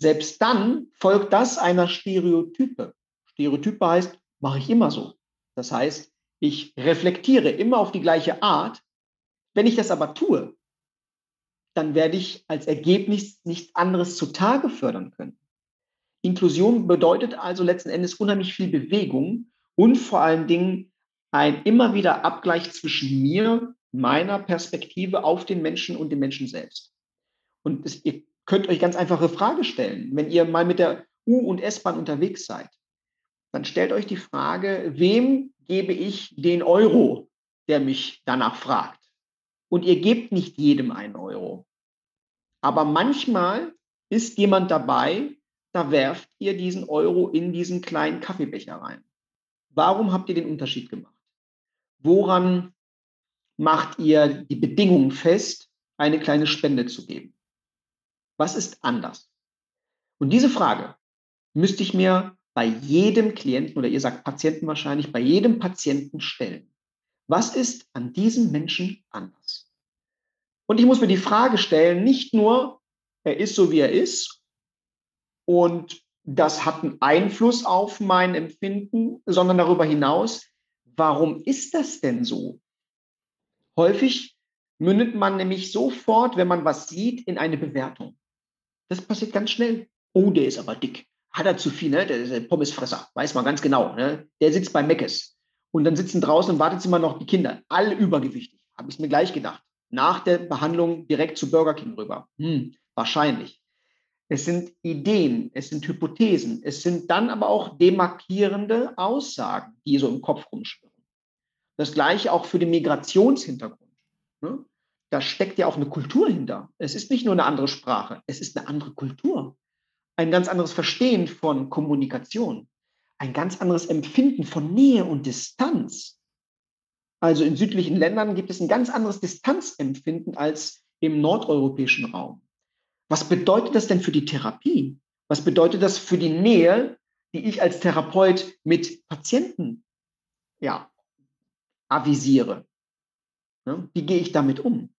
selbst dann folgt das einer Stereotype. Stereotype heißt, mache ich immer so. Das heißt, ich reflektiere immer auf die gleiche Art. Wenn ich das aber tue, dann werde ich als Ergebnis nichts anderes zutage fördern können. Inklusion bedeutet also letzten Endes unheimlich viel Bewegung und vor allen Dingen ein immer wieder Abgleich zwischen mir, meiner Perspektive auf den Menschen und dem Menschen selbst. Und es, ihr könnt euch ganz einfache Frage stellen. Wenn ihr mal mit der U- und S-Bahn unterwegs seid, dann stellt euch die Frage, wem gebe ich den Euro, der mich danach fragt? Und ihr gebt nicht jedem einen Euro. Aber manchmal ist jemand dabei, da werft ihr diesen Euro in diesen kleinen Kaffeebecher rein. Warum habt ihr den Unterschied gemacht? Woran macht ihr die Bedingungen fest, eine kleine Spende zu geben? Was ist anders? Und diese Frage müsste ich mir bei jedem Klienten oder ihr sagt Patienten wahrscheinlich, bei jedem Patienten stellen. Was ist an diesem Menschen anders? Und ich muss mir die Frage stellen, nicht nur, er ist so, wie er ist und das hat einen Einfluss auf mein Empfinden, sondern darüber hinaus, warum ist das denn so? Häufig mündet man nämlich sofort, wenn man was sieht, in eine Bewertung. Das passiert ganz schnell. Oh, der ist aber dick. Hat er zu viel, ne? Der ist ein Pommesfresser, weiß man ganz genau. Ne? Der sitzt bei Meckes. Und dann sitzen draußen im Wartezimmer noch die Kinder, alle übergewichtig. Habe ich mir gleich gedacht. Nach der Behandlung direkt zu Burger King rüber. Hm, wahrscheinlich. Es sind Ideen, es sind Hypothesen, es sind dann aber auch demarkierende Aussagen, die so im Kopf rumschwirren. Das gleiche auch für den Migrationshintergrund. Ne? Da steckt ja auch eine Kultur hinter. Es ist nicht nur eine andere Sprache, es ist eine andere Kultur. Ein ganz anderes Verstehen von Kommunikation, ein ganz anderes Empfinden von Nähe und Distanz. Also in südlichen Ländern gibt es ein ganz anderes Distanzempfinden als im nordeuropäischen Raum. Was bedeutet das denn für die Therapie? Was bedeutet das für die Nähe, die ich als Therapeut mit Patienten ja, avisiere? Wie gehe ich damit um?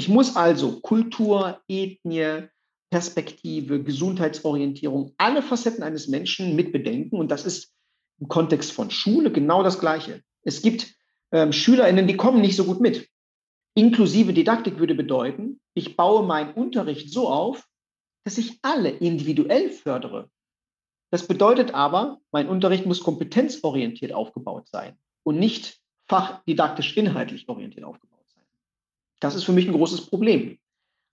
Ich muss also Kultur, Ethnie, Perspektive, Gesundheitsorientierung, alle Facetten eines Menschen mitbedenken. Und das ist im Kontext von Schule genau das Gleiche. Es gibt ähm, SchülerInnen, die kommen nicht so gut mit. Inklusive Didaktik würde bedeuten, ich baue meinen Unterricht so auf, dass ich alle individuell fördere. Das bedeutet aber, mein Unterricht muss kompetenzorientiert aufgebaut sein und nicht fachdidaktisch inhaltlich orientiert aufgebaut. Das ist für mich ein großes Problem.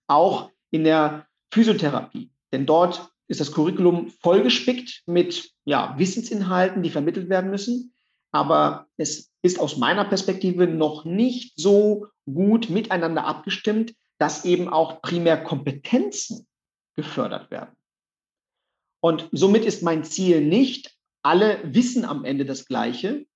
Auch in der Physiotherapie. Denn dort ist das Curriculum vollgespickt mit ja, Wissensinhalten, die vermittelt werden müssen. Aber es ist aus meiner Perspektive noch nicht so gut miteinander abgestimmt, dass eben auch primär Kompetenzen gefördert werden. Und somit ist mein Ziel nicht, alle wissen am Ende das Gleiche,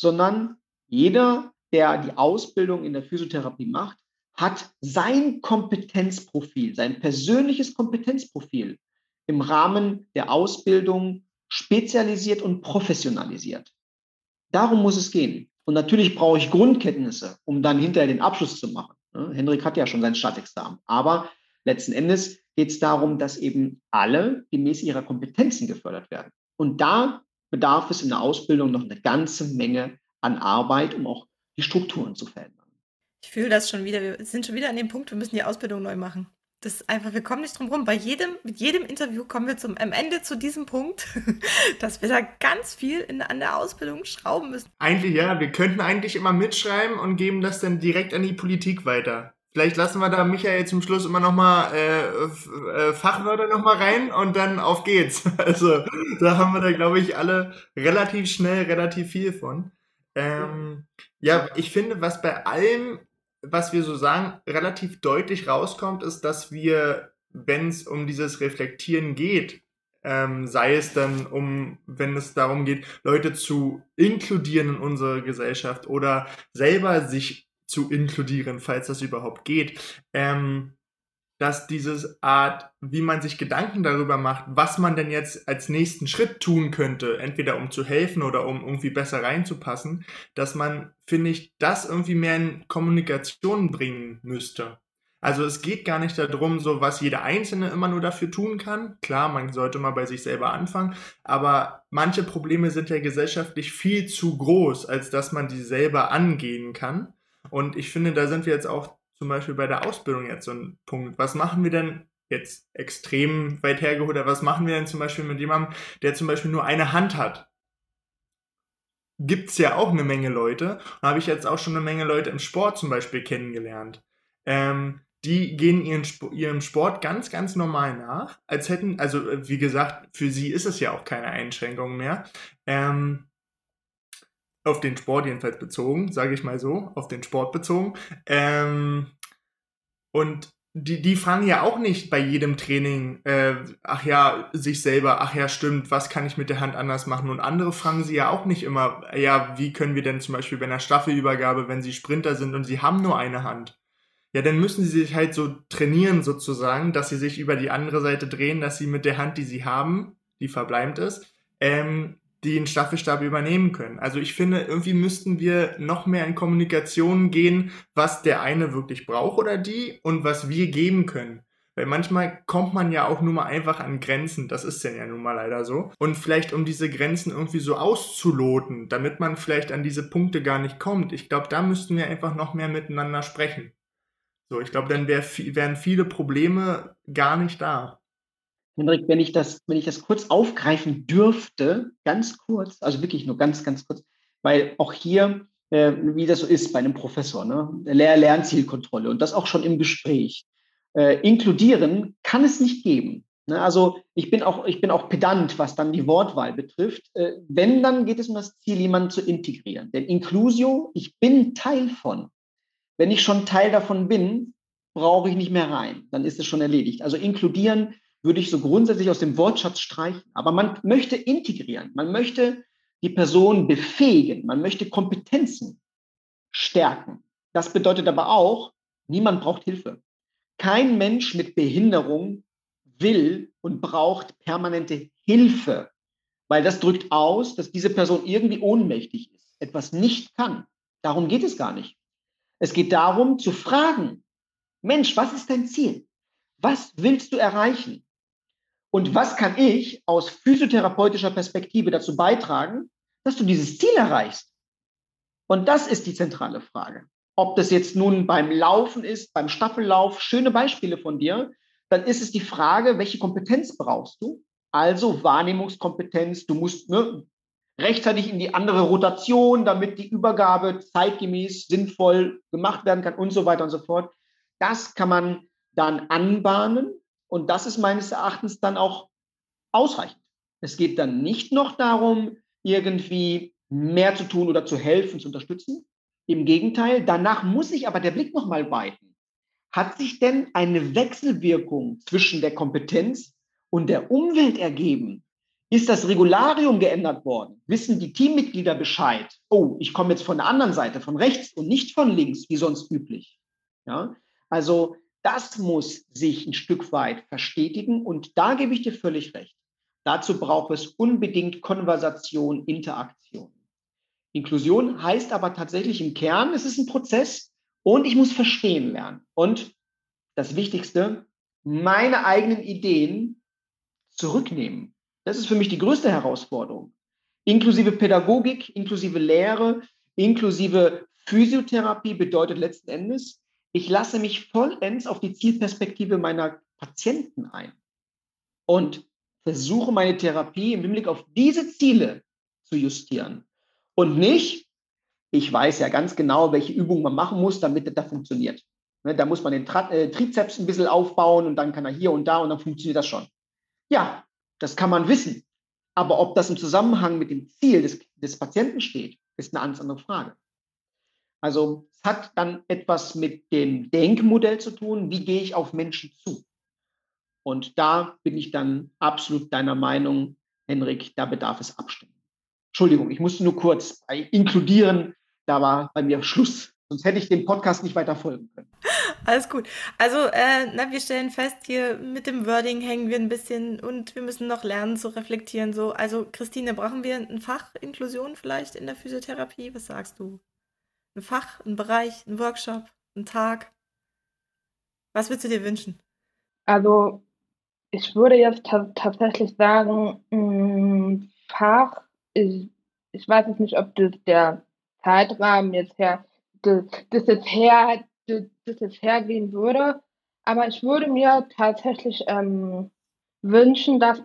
sondern jeder, der die Ausbildung in der Physiotherapie macht, hat sein Kompetenzprofil, sein persönliches Kompetenzprofil im Rahmen der Ausbildung spezialisiert und professionalisiert. Darum muss es gehen. Und natürlich brauche ich Grundkenntnisse, um dann hinterher den Abschluss zu machen. Ne? Hendrik hat ja schon sein Staatsexamen. Aber letzten Endes geht es darum, dass eben alle gemäß ihrer Kompetenzen gefördert werden. Und da bedarf es in der Ausbildung noch eine ganze Menge an Arbeit, um auch die Strukturen zu verändern. Ich fühle das schon wieder. Wir sind schon wieder an dem Punkt, wir müssen die Ausbildung neu machen. Das ist einfach, wir kommen nicht drum rum. Bei jedem, mit jedem Interview kommen wir zum, am Ende zu diesem Punkt, dass wir da ganz viel in, an der Ausbildung schrauben müssen. Eigentlich ja, wir könnten eigentlich immer mitschreiben und geben das dann direkt an die Politik weiter. Vielleicht lassen wir da Michael zum Schluss immer nochmal äh, äh, Fachwörter nochmal rein und dann auf geht's. Also da haben wir da, glaube ich, alle relativ schnell relativ viel von. Ähm, ja, ich finde, was bei allem, was wir so sagen, relativ deutlich rauskommt, ist, dass wir, wenn es um dieses Reflektieren geht, ähm, sei es dann um, wenn es darum geht, Leute zu inkludieren in unsere Gesellschaft oder selber sich zu inkludieren, falls das überhaupt geht, ähm, dass dieses Art, wie man sich Gedanken darüber macht, was man denn jetzt als nächsten Schritt tun könnte, entweder um zu helfen oder um irgendwie besser reinzupassen, dass man, finde ich, das irgendwie mehr in Kommunikation bringen müsste. Also es geht gar nicht darum, so was jeder Einzelne immer nur dafür tun kann. Klar, man sollte mal bei sich selber anfangen, aber manche Probleme sind ja gesellschaftlich viel zu groß, als dass man die selber angehen kann. Und ich finde, da sind wir jetzt auch zum Beispiel bei der Ausbildung jetzt so ein Punkt. Was machen wir denn jetzt extrem weit hergeholt, oder was machen wir denn zum Beispiel mit jemandem, der zum Beispiel nur eine Hand hat? Gibt es ja auch eine Menge Leute. Da habe ich jetzt auch schon eine Menge Leute im Sport zum Beispiel kennengelernt. Ähm, die gehen ihren, ihrem Sport ganz, ganz normal nach, als hätten, also wie gesagt, für sie ist es ja auch keine Einschränkung mehr. Ähm, auf den Sport jedenfalls bezogen, sage ich mal so, auf den Sport bezogen. Ähm, und die, die fragen ja auch nicht bei jedem Training, äh, ach ja, sich selber, ach ja, stimmt, was kann ich mit der Hand anders machen? Und andere fragen sie ja auch nicht immer, ja, wie können wir denn zum Beispiel bei einer Staffelübergabe, wenn sie Sprinter sind und sie haben nur eine Hand, ja, dann müssen sie sich halt so trainieren sozusagen, dass sie sich über die andere Seite drehen, dass sie mit der Hand, die sie haben, die verbleibend ist, ähm, den Staffelstab übernehmen können. Also ich finde, irgendwie müssten wir noch mehr in Kommunikation gehen, was der eine wirklich braucht oder die und was wir geben können. Weil manchmal kommt man ja auch nur mal einfach an Grenzen. Das ist denn ja nun mal leider so. Und vielleicht um diese Grenzen irgendwie so auszuloten, damit man vielleicht an diese Punkte gar nicht kommt. Ich glaube, da müssten wir einfach noch mehr miteinander sprechen. So, ich glaube, dann wär, wären viele Probleme gar nicht da. Hendrik, wenn ich das, wenn ich das kurz aufgreifen dürfte, ganz kurz, also wirklich nur ganz, ganz kurz, weil auch hier, äh, wie das so ist bei einem Professor, ne, Lehr Lernzielkontrolle und das auch schon im Gespräch. Äh, inkludieren kann es nicht geben. Ne? Also ich bin auch, ich bin auch pedant, was dann die Wortwahl betrifft. Äh, wenn, dann geht es um das Ziel, jemanden zu integrieren. Denn Inclusio, ich bin Teil von. Wenn ich schon Teil davon bin, brauche ich nicht mehr rein. Dann ist es schon erledigt. Also inkludieren würde ich so grundsätzlich aus dem Wortschatz streichen. Aber man möchte integrieren, man möchte die Person befähigen, man möchte Kompetenzen stärken. Das bedeutet aber auch, niemand braucht Hilfe. Kein Mensch mit Behinderung will und braucht permanente Hilfe, weil das drückt aus, dass diese Person irgendwie ohnmächtig ist, etwas nicht kann. Darum geht es gar nicht. Es geht darum zu fragen, Mensch, was ist dein Ziel? Was willst du erreichen? Und was kann ich aus physiotherapeutischer Perspektive dazu beitragen, dass du dieses Ziel erreichst? Und das ist die zentrale Frage. Ob das jetzt nun beim Laufen ist, beim Staffellauf, schöne Beispiele von dir, dann ist es die Frage, welche Kompetenz brauchst du? Also Wahrnehmungskompetenz, du musst ne, rechtzeitig in die andere Rotation, damit die Übergabe zeitgemäß sinnvoll gemacht werden kann und so weiter und so fort. Das kann man dann anbahnen und das ist meines Erachtens dann auch ausreichend. Es geht dann nicht noch darum, irgendwie mehr zu tun oder zu helfen, zu unterstützen. Im Gegenteil, danach muss sich aber der Blick nochmal weiten. Hat sich denn eine Wechselwirkung zwischen der Kompetenz und der Umwelt ergeben? Ist das Regularium geändert worden? Wissen die Teammitglieder Bescheid? Oh, ich komme jetzt von der anderen Seite, von rechts und nicht von links, wie sonst üblich. Ja? Also das muss sich ein Stück weit verstetigen und da gebe ich dir völlig recht. Dazu braucht es unbedingt Konversation, Interaktion. Inklusion heißt aber tatsächlich im Kern, es ist ein Prozess und ich muss verstehen lernen. Und das Wichtigste, meine eigenen Ideen zurücknehmen. Das ist für mich die größte Herausforderung. Inklusive Pädagogik, inklusive Lehre, inklusive Physiotherapie bedeutet letzten Endes, ich lasse mich vollends auf die Zielperspektive meiner Patienten ein und versuche meine Therapie im Hinblick auf diese Ziele zu justieren. Und nicht, ich weiß ja ganz genau, welche Übungen man machen muss, damit das da funktioniert. Ne, da muss man den äh, Trizeps ein bisschen aufbauen und dann kann er hier und da und dann funktioniert das schon. Ja, das kann man wissen. Aber ob das im Zusammenhang mit dem Ziel des, des Patienten steht, ist eine ganz andere Frage. Also es hat dann etwas mit dem Denkmodell zu tun, wie gehe ich auf Menschen zu. Und da bin ich dann absolut deiner Meinung, Henrik, da bedarf es Abstimmung. Entschuldigung, ich musste nur kurz inkludieren, da war bei mir Schluss. Sonst hätte ich dem Podcast nicht weiter folgen können. Alles gut. Also, äh, na, wir stellen fest, hier mit dem Wording hängen wir ein bisschen und wir müssen noch lernen zu reflektieren. So, also Christine, brauchen wir ein Fach Inklusion vielleicht in der Physiotherapie? Was sagst du? Ein Fach, ein Bereich, ein Workshop, ein Tag? Was würdest du dir wünschen? Also, ich würde jetzt tatsächlich sagen, mh, mm, Fach, ich, ich weiß jetzt nicht, ob das der Zeitrahmen jetzt her, das, das jetzt her, das, das jetzt hergehen würde, aber ich würde mir tatsächlich ähm, wünschen, dass,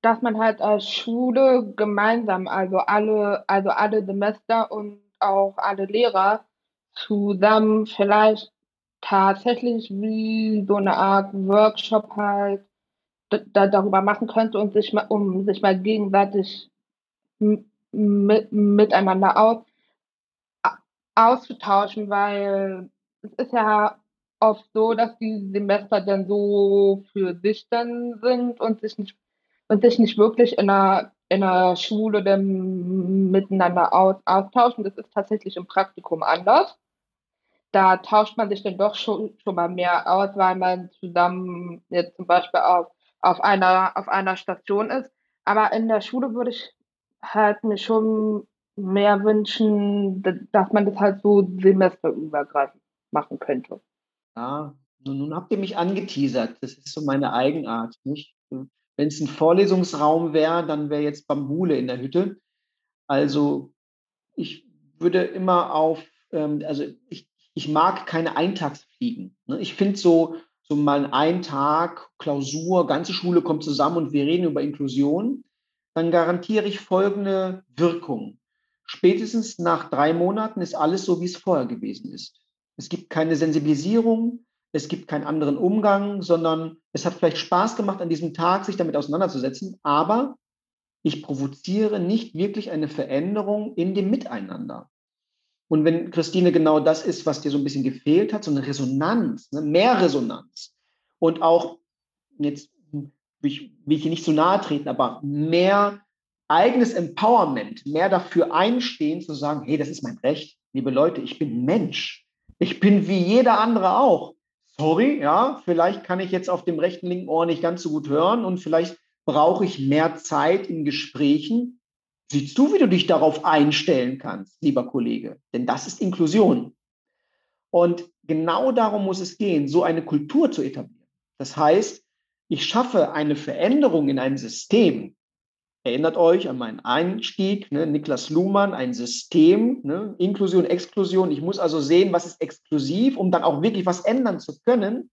dass man halt als Schule gemeinsam, also alle, also alle Semester und auch alle Lehrer zusammen vielleicht tatsächlich wie so eine Art Workshop halt da, darüber machen könnte und sich mal, um sich mal gegenseitig mit, miteinander aus, auszutauschen, weil es ist ja oft so, dass die Semester dann so für sich dann sind und sich nicht, und sich nicht wirklich in einer in der Schule dann miteinander aus, austauschen. Das ist tatsächlich im Praktikum anders. Da tauscht man sich dann doch schon, schon mal mehr aus, weil man zusammen jetzt zum Beispiel auf, auf, einer, auf einer Station ist. Aber in der Schule würde ich halt mir schon mehr wünschen, dass man das halt so semesterübergreifend machen könnte. Ja, nun habt ihr mich angeteasert. Das ist so meine Eigenart, nicht? Wenn es ein Vorlesungsraum wäre, dann wäre jetzt Bambule in der Hütte. Also ich würde immer auf, ähm, also ich, ich mag keine Eintagsfliegen. Ne? Ich finde so, so mal ein Tag, Klausur, ganze Schule kommt zusammen und wir reden über Inklusion, dann garantiere ich folgende Wirkung. Spätestens nach drei Monaten ist alles so, wie es vorher gewesen ist. Es gibt keine Sensibilisierung, es gibt keinen anderen Umgang, sondern es hat vielleicht Spaß gemacht, an diesem Tag sich damit auseinanderzusetzen, aber ich provoziere nicht wirklich eine Veränderung in dem Miteinander. Und wenn Christine genau das ist, was dir so ein bisschen gefehlt hat, so eine Resonanz, ne, mehr Resonanz und auch, jetzt will ich, will ich hier nicht zu nahe treten, aber mehr eigenes Empowerment, mehr dafür einstehen, zu sagen, hey, das ist mein Recht, liebe Leute, ich bin Mensch. Ich bin wie jeder andere auch sorry, ja, vielleicht kann ich jetzt auf dem rechten, linken Ohr nicht ganz so gut hören und vielleicht brauche ich mehr Zeit in Gesprächen. Siehst du, wie du dich darauf einstellen kannst, lieber Kollege? Denn das ist Inklusion. Und genau darum muss es gehen, so eine Kultur zu etablieren. Das heißt, ich schaffe eine Veränderung in einem System, Erinnert euch an meinen Einstieg, ne? Niklas Luhmann, ein System, ne? Inklusion, Exklusion. Ich muss also sehen, was ist exklusiv, um dann auch wirklich was ändern zu können.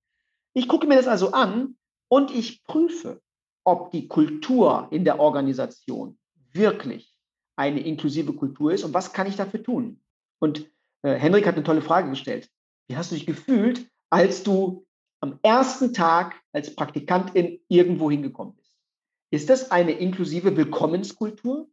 Ich gucke mir das also an und ich prüfe, ob die Kultur in der Organisation wirklich eine inklusive Kultur ist und was kann ich dafür tun. Und äh, Henrik hat eine tolle Frage gestellt. Wie hast du dich gefühlt, als du am ersten Tag als Praktikantin irgendwo hingekommen bist? Ist das eine inklusive Willkommenskultur?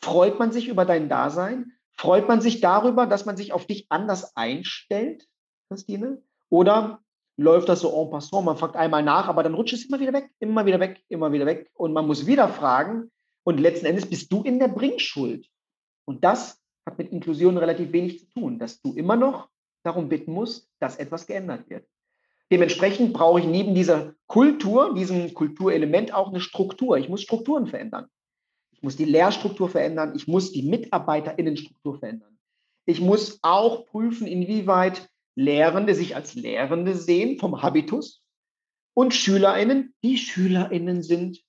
Freut man sich über dein Dasein? Freut man sich darüber, dass man sich auf dich anders einstellt, Christine? Oder läuft das so en passant, man fragt einmal nach, aber dann rutscht es immer wieder weg, immer wieder weg, immer wieder weg und man muss wieder fragen und letzten Endes bist du in der Bringschuld. Und das hat mit Inklusion relativ wenig zu tun, dass du immer noch darum bitten musst, dass etwas geändert wird. Dementsprechend brauche ich neben dieser Kultur, diesem Kulturelement auch eine Struktur. Ich muss Strukturen verändern. Ich muss die Lehrstruktur verändern. Ich muss die MitarbeiterInnenstruktur verändern. Ich muss auch prüfen, inwieweit Lehrende sich als Lehrende sehen vom Habitus und SchülerInnen, die SchülerInnen sind.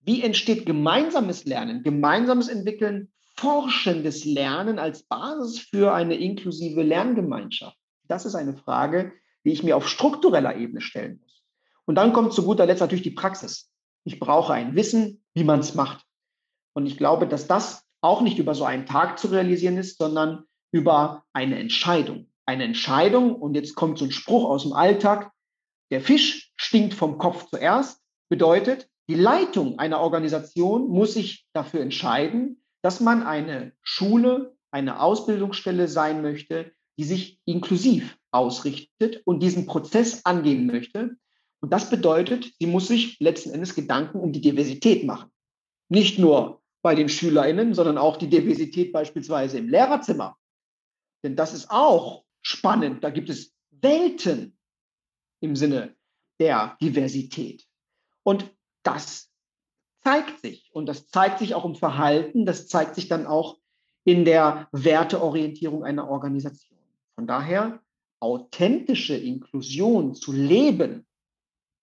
Wie entsteht gemeinsames Lernen, gemeinsames Entwickeln, forschendes Lernen als Basis für eine inklusive Lerngemeinschaft? Das ist eine Frage, die ich mir auf struktureller Ebene stellen muss. Und dann kommt zu guter Letzt natürlich die Praxis. Ich brauche ein Wissen, wie man es macht. Und ich glaube, dass das auch nicht über so einen Tag zu realisieren ist, sondern über eine Entscheidung. Eine Entscheidung, und jetzt kommt so ein Spruch aus dem Alltag, der Fisch stinkt vom Kopf zuerst, bedeutet, die Leitung einer Organisation muss sich dafür entscheiden, dass man eine Schule, eine Ausbildungsstelle sein möchte, die sich inklusiv ausrichtet und diesen Prozess angehen möchte. Und das bedeutet, sie muss sich letzten Endes Gedanken um die Diversität machen. Nicht nur bei den SchülerInnen, sondern auch die Diversität beispielsweise im Lehrerzimmer. Denn das ist auch spannend. Da gibt es Welten im Sinne der Diversität. Und das zeigt sich. Und das zeigt sich auch im Verhalten. Das zeigt sich dann auch in der Werteorientierung einer Organisation. Von daher, authentische Inklusion zu leben,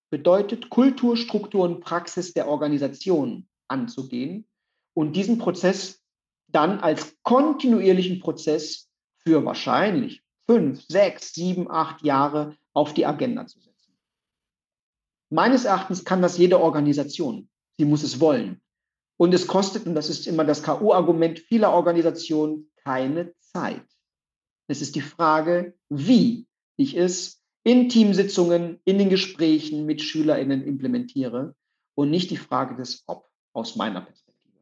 bedeutet Kultur, Struktur und Praxis der Organisation anzugehen und diesen Prozess dann als kontinuierlichen Prozess für wahrscheinlich fünf, sechs, sieben, acht Jahre auf die Agenda zu setzen. Meines Erachtens kann das jede Organisation. Sie muss es wollen. Und es kostet, und das ist immer das K.O.-Argument vieler Organisationen, keine Zeit. Es ist die Frage, wie ich es in Teamsitzungen, in den Gesprächen mit SchülerInnen implementiere und nicht die Frage des Ob aus meiner Perspektive.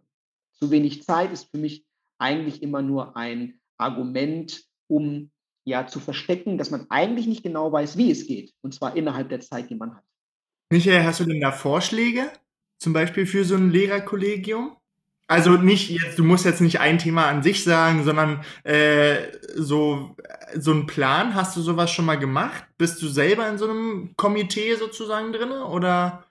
Zu wenig Zeit ist für mich eigentlich immer nur ein Argument, um ja zu verstecken, dass man eigentlich nicht genau weiß, wie es geht. Und zwar innerhalb der Zeit, die man hat. Michael, hast du denn da Vorschläge? Zum Beispiel für so ein Lehrerkollegium? Also nicht jetzt, du musst jetzt nicht ein Thema an sich sagen, sondern äh, so, so ein Plan. Hast du sowas schon mal gemacht? Bist du selber in so einem Komitee sozusagen drin? Oder?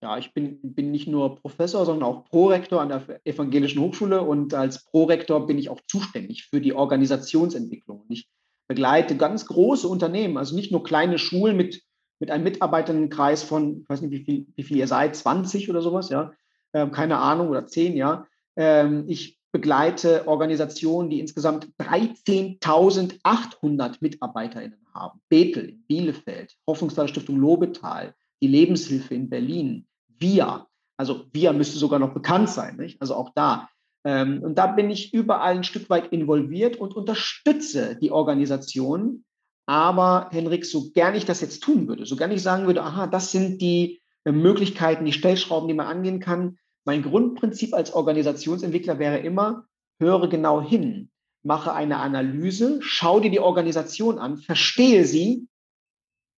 Ja, ich bin, bin nicht nur Professor, sondern auch Prorektor an der Evangelischen Hochschule und als Prorektor bin ich auch zuständig für die Organisationsentwicklung. Ich begleite ganz große Unternehmen, also nicht nur kleine Schulen mit, mit einem Mitarbeiterkreis von, ich weiß nicht, wie viel, wie viel ihr seid, 20 oder sowas, ja, äh, keine Ahnung, oder zehn, ja. Ähm, ich begleite Organisationen, die insgesamt 13.800 MitarbeiterInnen haben. Bethel in Bielefeld, Hoffnungsdaler Stiftung Lobetal, die Lebenshilfe in Berlin, VIA. Also VIA müsste sogar noch bekannt sein, nicht? also auch da. Ähm, und da bin ich überall ein Stück weit involviert und unterstütze die Organisation. Aber Henrik, so gern ich das jetzt tun würde, so gern ich sagen würde, aha, das sind die äh, Möglichkeiten, die Stellschrauben, die man angehen kann, mein Grundprinzip als Organisationsentwickler wäre immer, höre genau hin, mache eine Analyse, schau dir die Organisation an, verstehe sie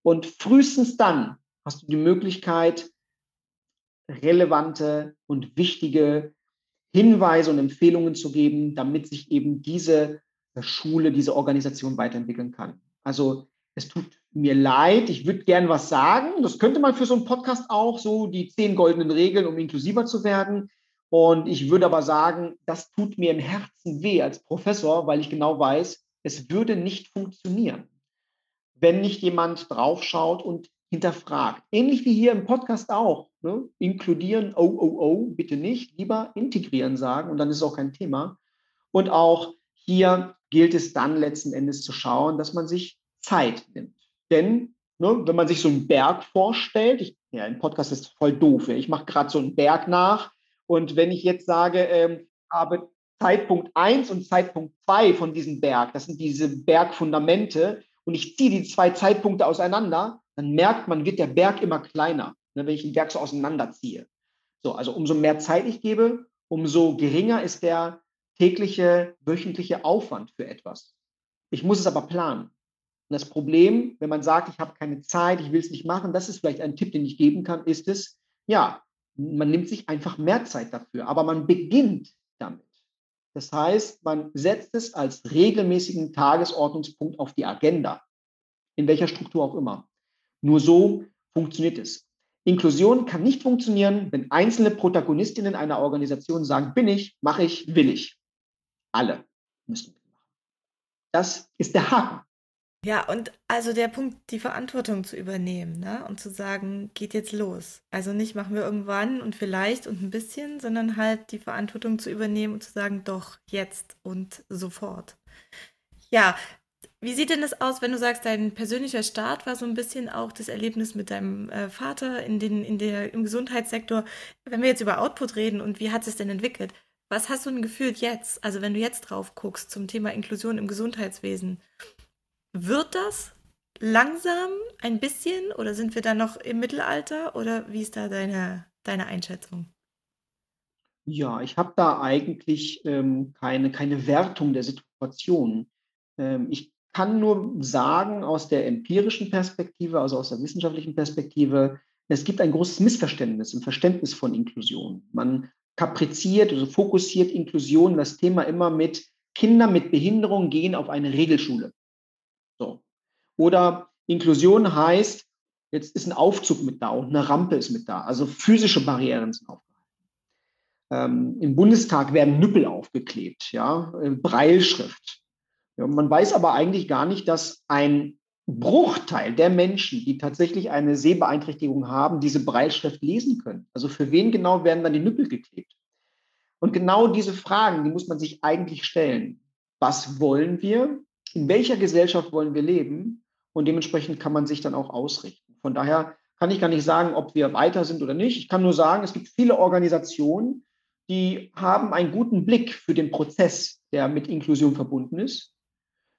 und frühestens dann hast du die Möglichkeit, relevante und wichtige Hinweise und Empfehlungen zu geben, damit sich eben diese Schule, diese Organisation weiterentwickeln kann. Also es tut mir leid, ich würde gern was sagen. Das könnte man für so einen Podcast auch, so die zehn goldenen Regeln, um inklusiver zu werden. Und ich würde aber sagen, das tut mir im Herzen weh als Professor, weil ich genau weiß, es würde nicht funktionieren, wenn nicht jemand draufschaut und hinterfragt. Ähnlich wie hier im Podcast auch. Ne? Inkludieren, oh, oh, oh, bitte nicht. Lieber integrieren sagen und dann ist es auch kein Thema. Und auch hier gilt es dann letzten Endes zu schauen, dass man sich Zeit nimmt. Denn ne, wenn man sich so einen Berg vorstellt, ich, ja, ein Podcast ist voll doof. Ja. Ich mache gerade so einen Berg nach und wenn ich jetzt sage, ähm, habe Zeitpunkt 1 und Zeitpunkt 2 von diesem Berg, das sind diese Bergfundamente, und ich ziehe die zwei Zeitpunkte auseinander, dann merkt man, wird der Berg immer kleiner, ne, wenn ich den Berg so auseinanderziehe. So, also umso mehr Zeit ich gebe, umso geringer ist der tägliche, wöchentliche Aufwand für etwas. Ich muss es aber planen. Und das Problem, wenn man sagt, ich habe keine Zeit, ich will es nicht machen, das ist vielleicht ein Tipp, den ich geben kann, ist es, ja, man nimmt sich einfach mehr Zeit dafür, aber man beginnt damit. Das heißt, man setzt es als regelmäßigen Tagesordnungspunkt auf die Agenda, in welcher Struktur auch immer. Nur so funktioniert es. Inklusion kann nicht funktionieren, wenn einzelne Protagonistinnen einer Organisation sagen, bin ich, mache ich, will ich. Alle müssen mitmachen. Das ist der Haken. Ja, und also der Punkt, die Verantwortung zu übernehmen, ne? Und zu sagen, geht jetzt los. Also nicht machen wir irgendwann und vielleicht und ein bisschen, sondern halt die Verantwortung zu übernehmen und zu sagen, doch, jetzt und sofort. Ja, wie sieht denn das aus, wenn du sagst, dein persönlicher Start war so ein bisschen auch das Erlebnis mit deinem äh, Vater in den, in der, im Gesundheitssektor? Wenn wir jetzt über Output reden und wie hat es denn entwickelt? Was hast du denn gefühlt jetzt, also wenn du jetzt drauf guckst zum Thema Inklusion im Gesundheitswesen? Wird das langsam ein bisschen oder sind wir da noch im Mittelalter oder wie ist da deine, deine Einschätzung? Ja, ich habe da eigentlich ähm, keine, keine Wertung der Situation. Ähm, ich kann nur sagen, aus der empirischen Perspektive, also aus der wissenschaftlichen Perspektive, es gibt ein großes Missverständnis im Verständnis von Inklusion. Man kapriziert, also fokussiert Inklusion, das Thema immer mit Kinder mit Behinderung gehen auf eine Regelschule. So. Oder Inklusion heißt, jetzt ist ein Aufzug mit da und eine Rampe ist mit da. Also physische Barrieren sind aufgehalten. Ähm, Im Bundestag werden Nüppel aufgeklebt, ja, äh, Breilschrift. Ja, man weiß aber eigentlich gar nicht, dass ein Bruchteil der Menschen, die tatsächlich eine Sehbeeinträchtigung haben, diese Breilschrift lesen können. Also für wen genau werden dann die Nüppel geklebt? Und genau diese Fragen, die muss man sich eigentlich stellen. Was wollen wir? In welcher Gesellschaft wollen wir leben und dementsprechend kann man sich dann auch ausrichten. Von daher kann ich gar nicht sagen, ob wir weiter sind oder nicht. Ich kann nur sagen, es gibt viele Organisationen, die haben einen guten Blick für den Prozess, der mit Inklusion verbunden ist.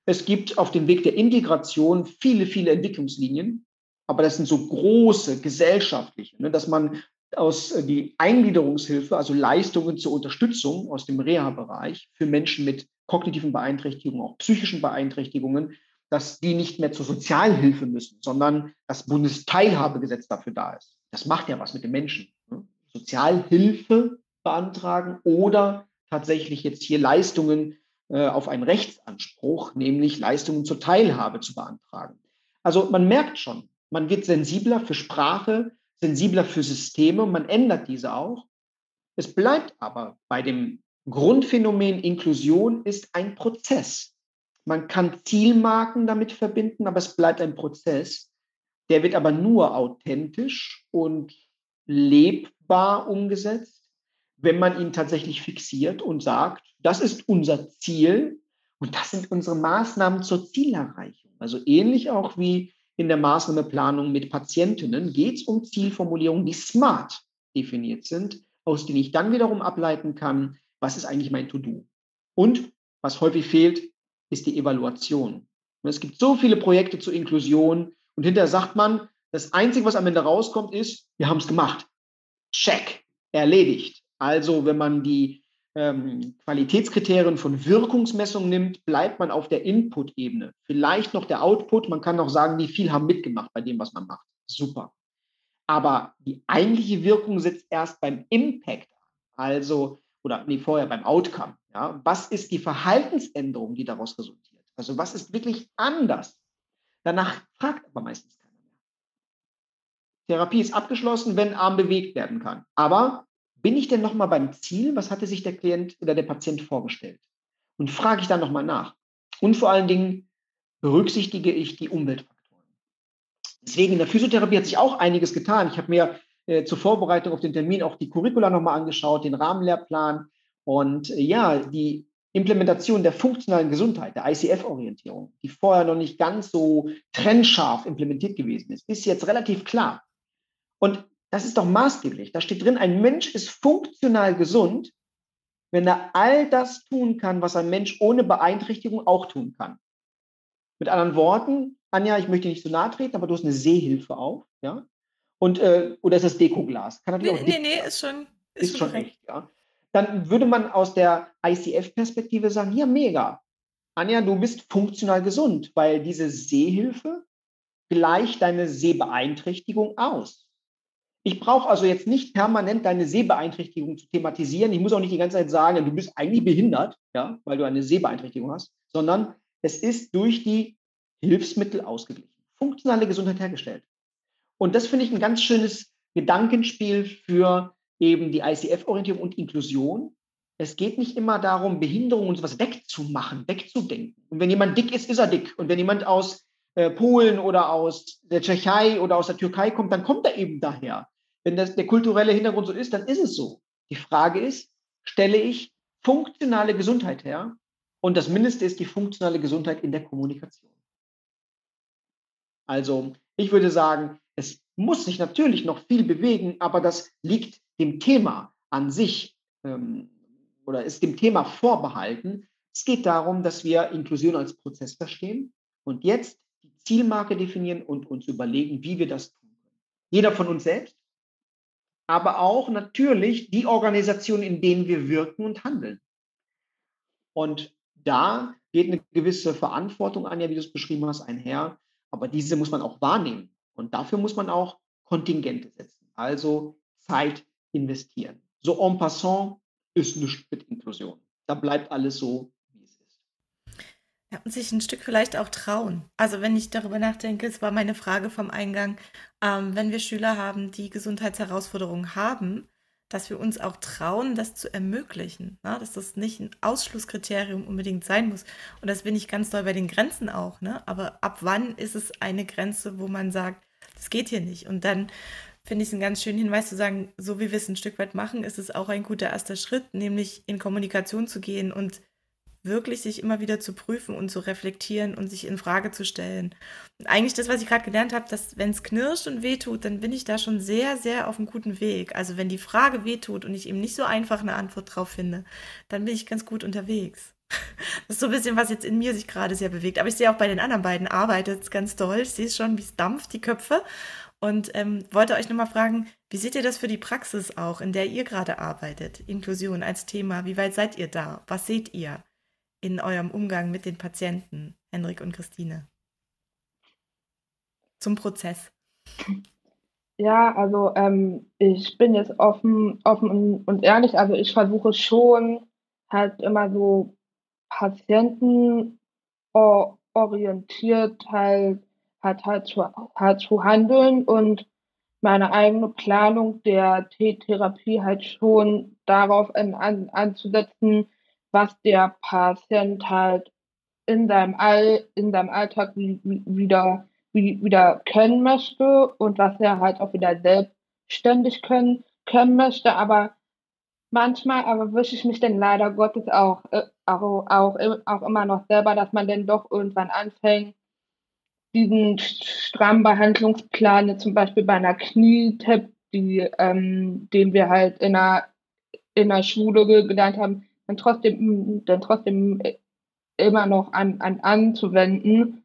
Es gibt auf dem Weg der Integration viele, viele Entwicklungslinien, aber das sind so große gesellschaftliche, ne, dass man aus äh, die Eingliederungshilfe, also Leistungen zur Unterstützung aus dem Reha-Bereich für Menschen mit kognitiven Beeinträchtigungen, auch psychischen Beeinträchtigungen, dass die nicht mehr zur Sozialhilfe müssen, sondern das Bundesteilhabegesetz dafür da ist. Das macht ja was mit den Menschen. Ne? Sozialhilfe beantragen oder tatsächlich jetzt hier Leistungen äh, auf einen Rechtsanspruch, nämlich Leistungen zur Teilhabe zu beantragen. Also man merkt schon, man wird sensibler für Sprache, sensibler für Systeme, man ändert diese auch. Es bleibt aber bei dem Grundphänomen Inklusion ist ein Prozess. Man kann Zielmarken damit verbinden, aber es bleibt ein Prozess. Der wird aber nur authentisch und lebbar umgesetzt, wenn man ihn tatsächlich fixiert und sagt, das ist unser Ziel und das sind unsere Maßnahmen zur Zielerreichung. Also ähnlich auch wie in der Maßnahmeplanung mit Patientinnen geht es um Zielformulierungen, die smart definiert sind, aus denen ich dann wiederum ableiten kann, was ist eigentlich mein To-Do? Und was häufig fehlt, ist die Evaluation. Und es gibt so viele Projekte zur Inklusion und hinterher sagt man, das Einzige, was am Ende rauskommt, ist, wir haben es gemacht. Check, erledigt. Also wenn man die ähm, Qualitätskriterien von Wirkungsmessung nimmt, bleibt man auf der Input-Ebene. Vielleicht noch der Output, man kann auch sagen, wie viel haben mitgemacht bei dem, was man macht. Super. Aber die eigentliche Wirkung sitzt erst beim Impact. Also oder nee, vorher beim Outcome. Ja? Was ist die Verhaltensänderung, die daraus resultiert? Also was ist wirklich anders? Danach fragt aber meistens keiner mehr. Therapie ist abgeschlossen, wenn Arm bewegt werden kann. Aber bin ich denn nochmal beim Ziel? Was hatte sich der Klient oder der Patient vorgestellt? Und frage ich dann nochmal nach. Und vor allen Dingen berücksichtige ich die Umweltfaktoren. Deswegen in der Physiotherapie hat sich auch einiges getan. Ich habe mir äh, zur Vorbereitung auf den Termin auch die Curricula nochmal angeschaut, den Rahmenlehrplan und äh, ja, die Implementation der funktionalen Gesundheit, der ICF-Orientierung, die vorher noch nicht ganz so trennscharf implementiert gewesen ist, ist jetzt relativ klar. Und das ist doch maßgeblich. Da steht drin, ein Mensch ist funktional gesund, wenn er all das tun kann, was ein Mensch ohne Beeinträchtigung auch tun kann. Mit anderen Worten, Anja, ich möchte nicht zu nahe treten, aber du hast eine Sehhilfe auf, ja? Und, äh, oder ist das Dekoglas? Kann natürlich nee, auch nee, nee, ist schon, ist, ist schon echt, ja. Dann würde man aus der ICF-Perspektive sagen, ja, mega. Anja, du bist funktional gesund, weil diese Sehhilfe gleicht deine Sehbeeinträchtigung aus. Ich brauche also jetzt nicht permanent deine Sehbeeinträchtigung zu thematisieren. Ich muss auch nicht die ganze Zeit sagen, du bist eigentlich behindert, ja, weil du eine Sehbeeinträchtigung hast, sondern es ist durch die Hilfsmittel ausgeglichen. Funktionale Gesundheit hergestellt. Und das finde ich ein ganz schönes Gedankenspiel für eben die ICF-Orientierung und Inklusion. Es geht nicht immer darum, Behinderung und sowas wegzumachen, wegzudenken. Und wenn jemand dick ist, ist er dick. Und wenn jemand aus äh, Polen oder aus der Tschechei oder aus der Türkei kommt, dann kommt er eben daher. Wenn das, der kulturelle Hintergrund so ist, dann ist es so. Die Frage ist, stelle ich funktionale Gesundheit her? Und das Mindeste ist die funktionale Gesundheit in der Kommunikation. Also ich würde sagen, es muss sich natürlich noch viel bewegen, aber das liegt dem Thema an sich ähm, oder ist dem Thema vorbehalten. Es geht darum, dass wir Inklusion als Prozess verstehen und jetzt die Zielmarke definieren und uns überlegen, wie wir das tun können. Jeder von uns selbst, aber auch natürlich die Organisationen, in denen wir wirken und handeln. Und da geht eine gewisse Verantwortung an, ja, wie du es beschrieben hast, einher. Aber diese muss man auch wahrnehmen. Und dafür muss man auch Kontingente setzen, also Zeit investieren. So en passant ist nichts mit Inklusion. Da bleibt alles so. Und sich ein Stück vielleicht auch trauen. Also wenn ich darüber nachdenke, es war meine Frage vom Eingang, ähm, wenn wir Schüler haben, die Gesundheitsherausforderungen haben, dass wir uns auch trauen, das zu ermöglichen. Ne? Dass das nicht ein Ausschlusskriterium unbedingt sein muss. Und das bin ich ganz doll bei den Grenzen auch. Ne? Aber ab wann ist es eine Grenze, wo man sagt, das geht hier nicht? Und dann finde ich es einen ganz schönen Hinweis zu sagen, so wie wir es ein Stück weit machen, ist es auch ein guter erster Schritt, nämlich in Kommunikation zu gehen und wirklich sich immer wieder zu prüfen und zu reflektieren und sich in Frage zu stellen. Und eigentlich das, was ich gerade gelernt habe, dass wenn es knirscht und wehtut, dann bin ich da schon sehr, sehr auf einem guten Weg. Also wenn die Frage wehtut und ich eben nicht so einfach eine Antwort drauf finde, dann bin ich ganz gut unterwegs. Das ist so ein bisschen, was jetzt in mir sich gerade sehr bewegt. Aber ich sehe auch bei den anderen beiden arbeitet es ganz toll. Ich sehe schon, wie es dampft, die Köpfe. Und ähm, wollte euch nochmal fragen, wie seht ihr das für die Praxis auch, in der ihr gerade arbeitet? Inklusion als Thema. Wie weit seid ihr da? Was seht ihr? In eurem Umgang mit den Patienten, Henrik und Christine? Zum Prozess. Ja, also ähm, ich bin jetzt offen, offen und ehrlich. Also ich versuche schon halt immer so patientenorientiert halt, halt, halt, zu, halt zu handeln und meine eigene Planung der T-Therapie halt schon darauf an, an, anzusetzen, was der Patient halt in seinem, All, in seinem Alltag wieder, wieder können möchte und was er halt auch wieder selbstständig können, können möchte. Aber manchmal aber wische ich mich dann leider Gottes auch, äh, auch, auch, auch immer noch selber, dass man dann doch irgendwann anfängt, diesen strammen Behandlungsplan, zum Beispiel bei einer Knietap, die, ähm, den wir halt in der, in der Schule gelernt haben, dann trotzdem, dann trotzdem immer noch an, an anzuwenden,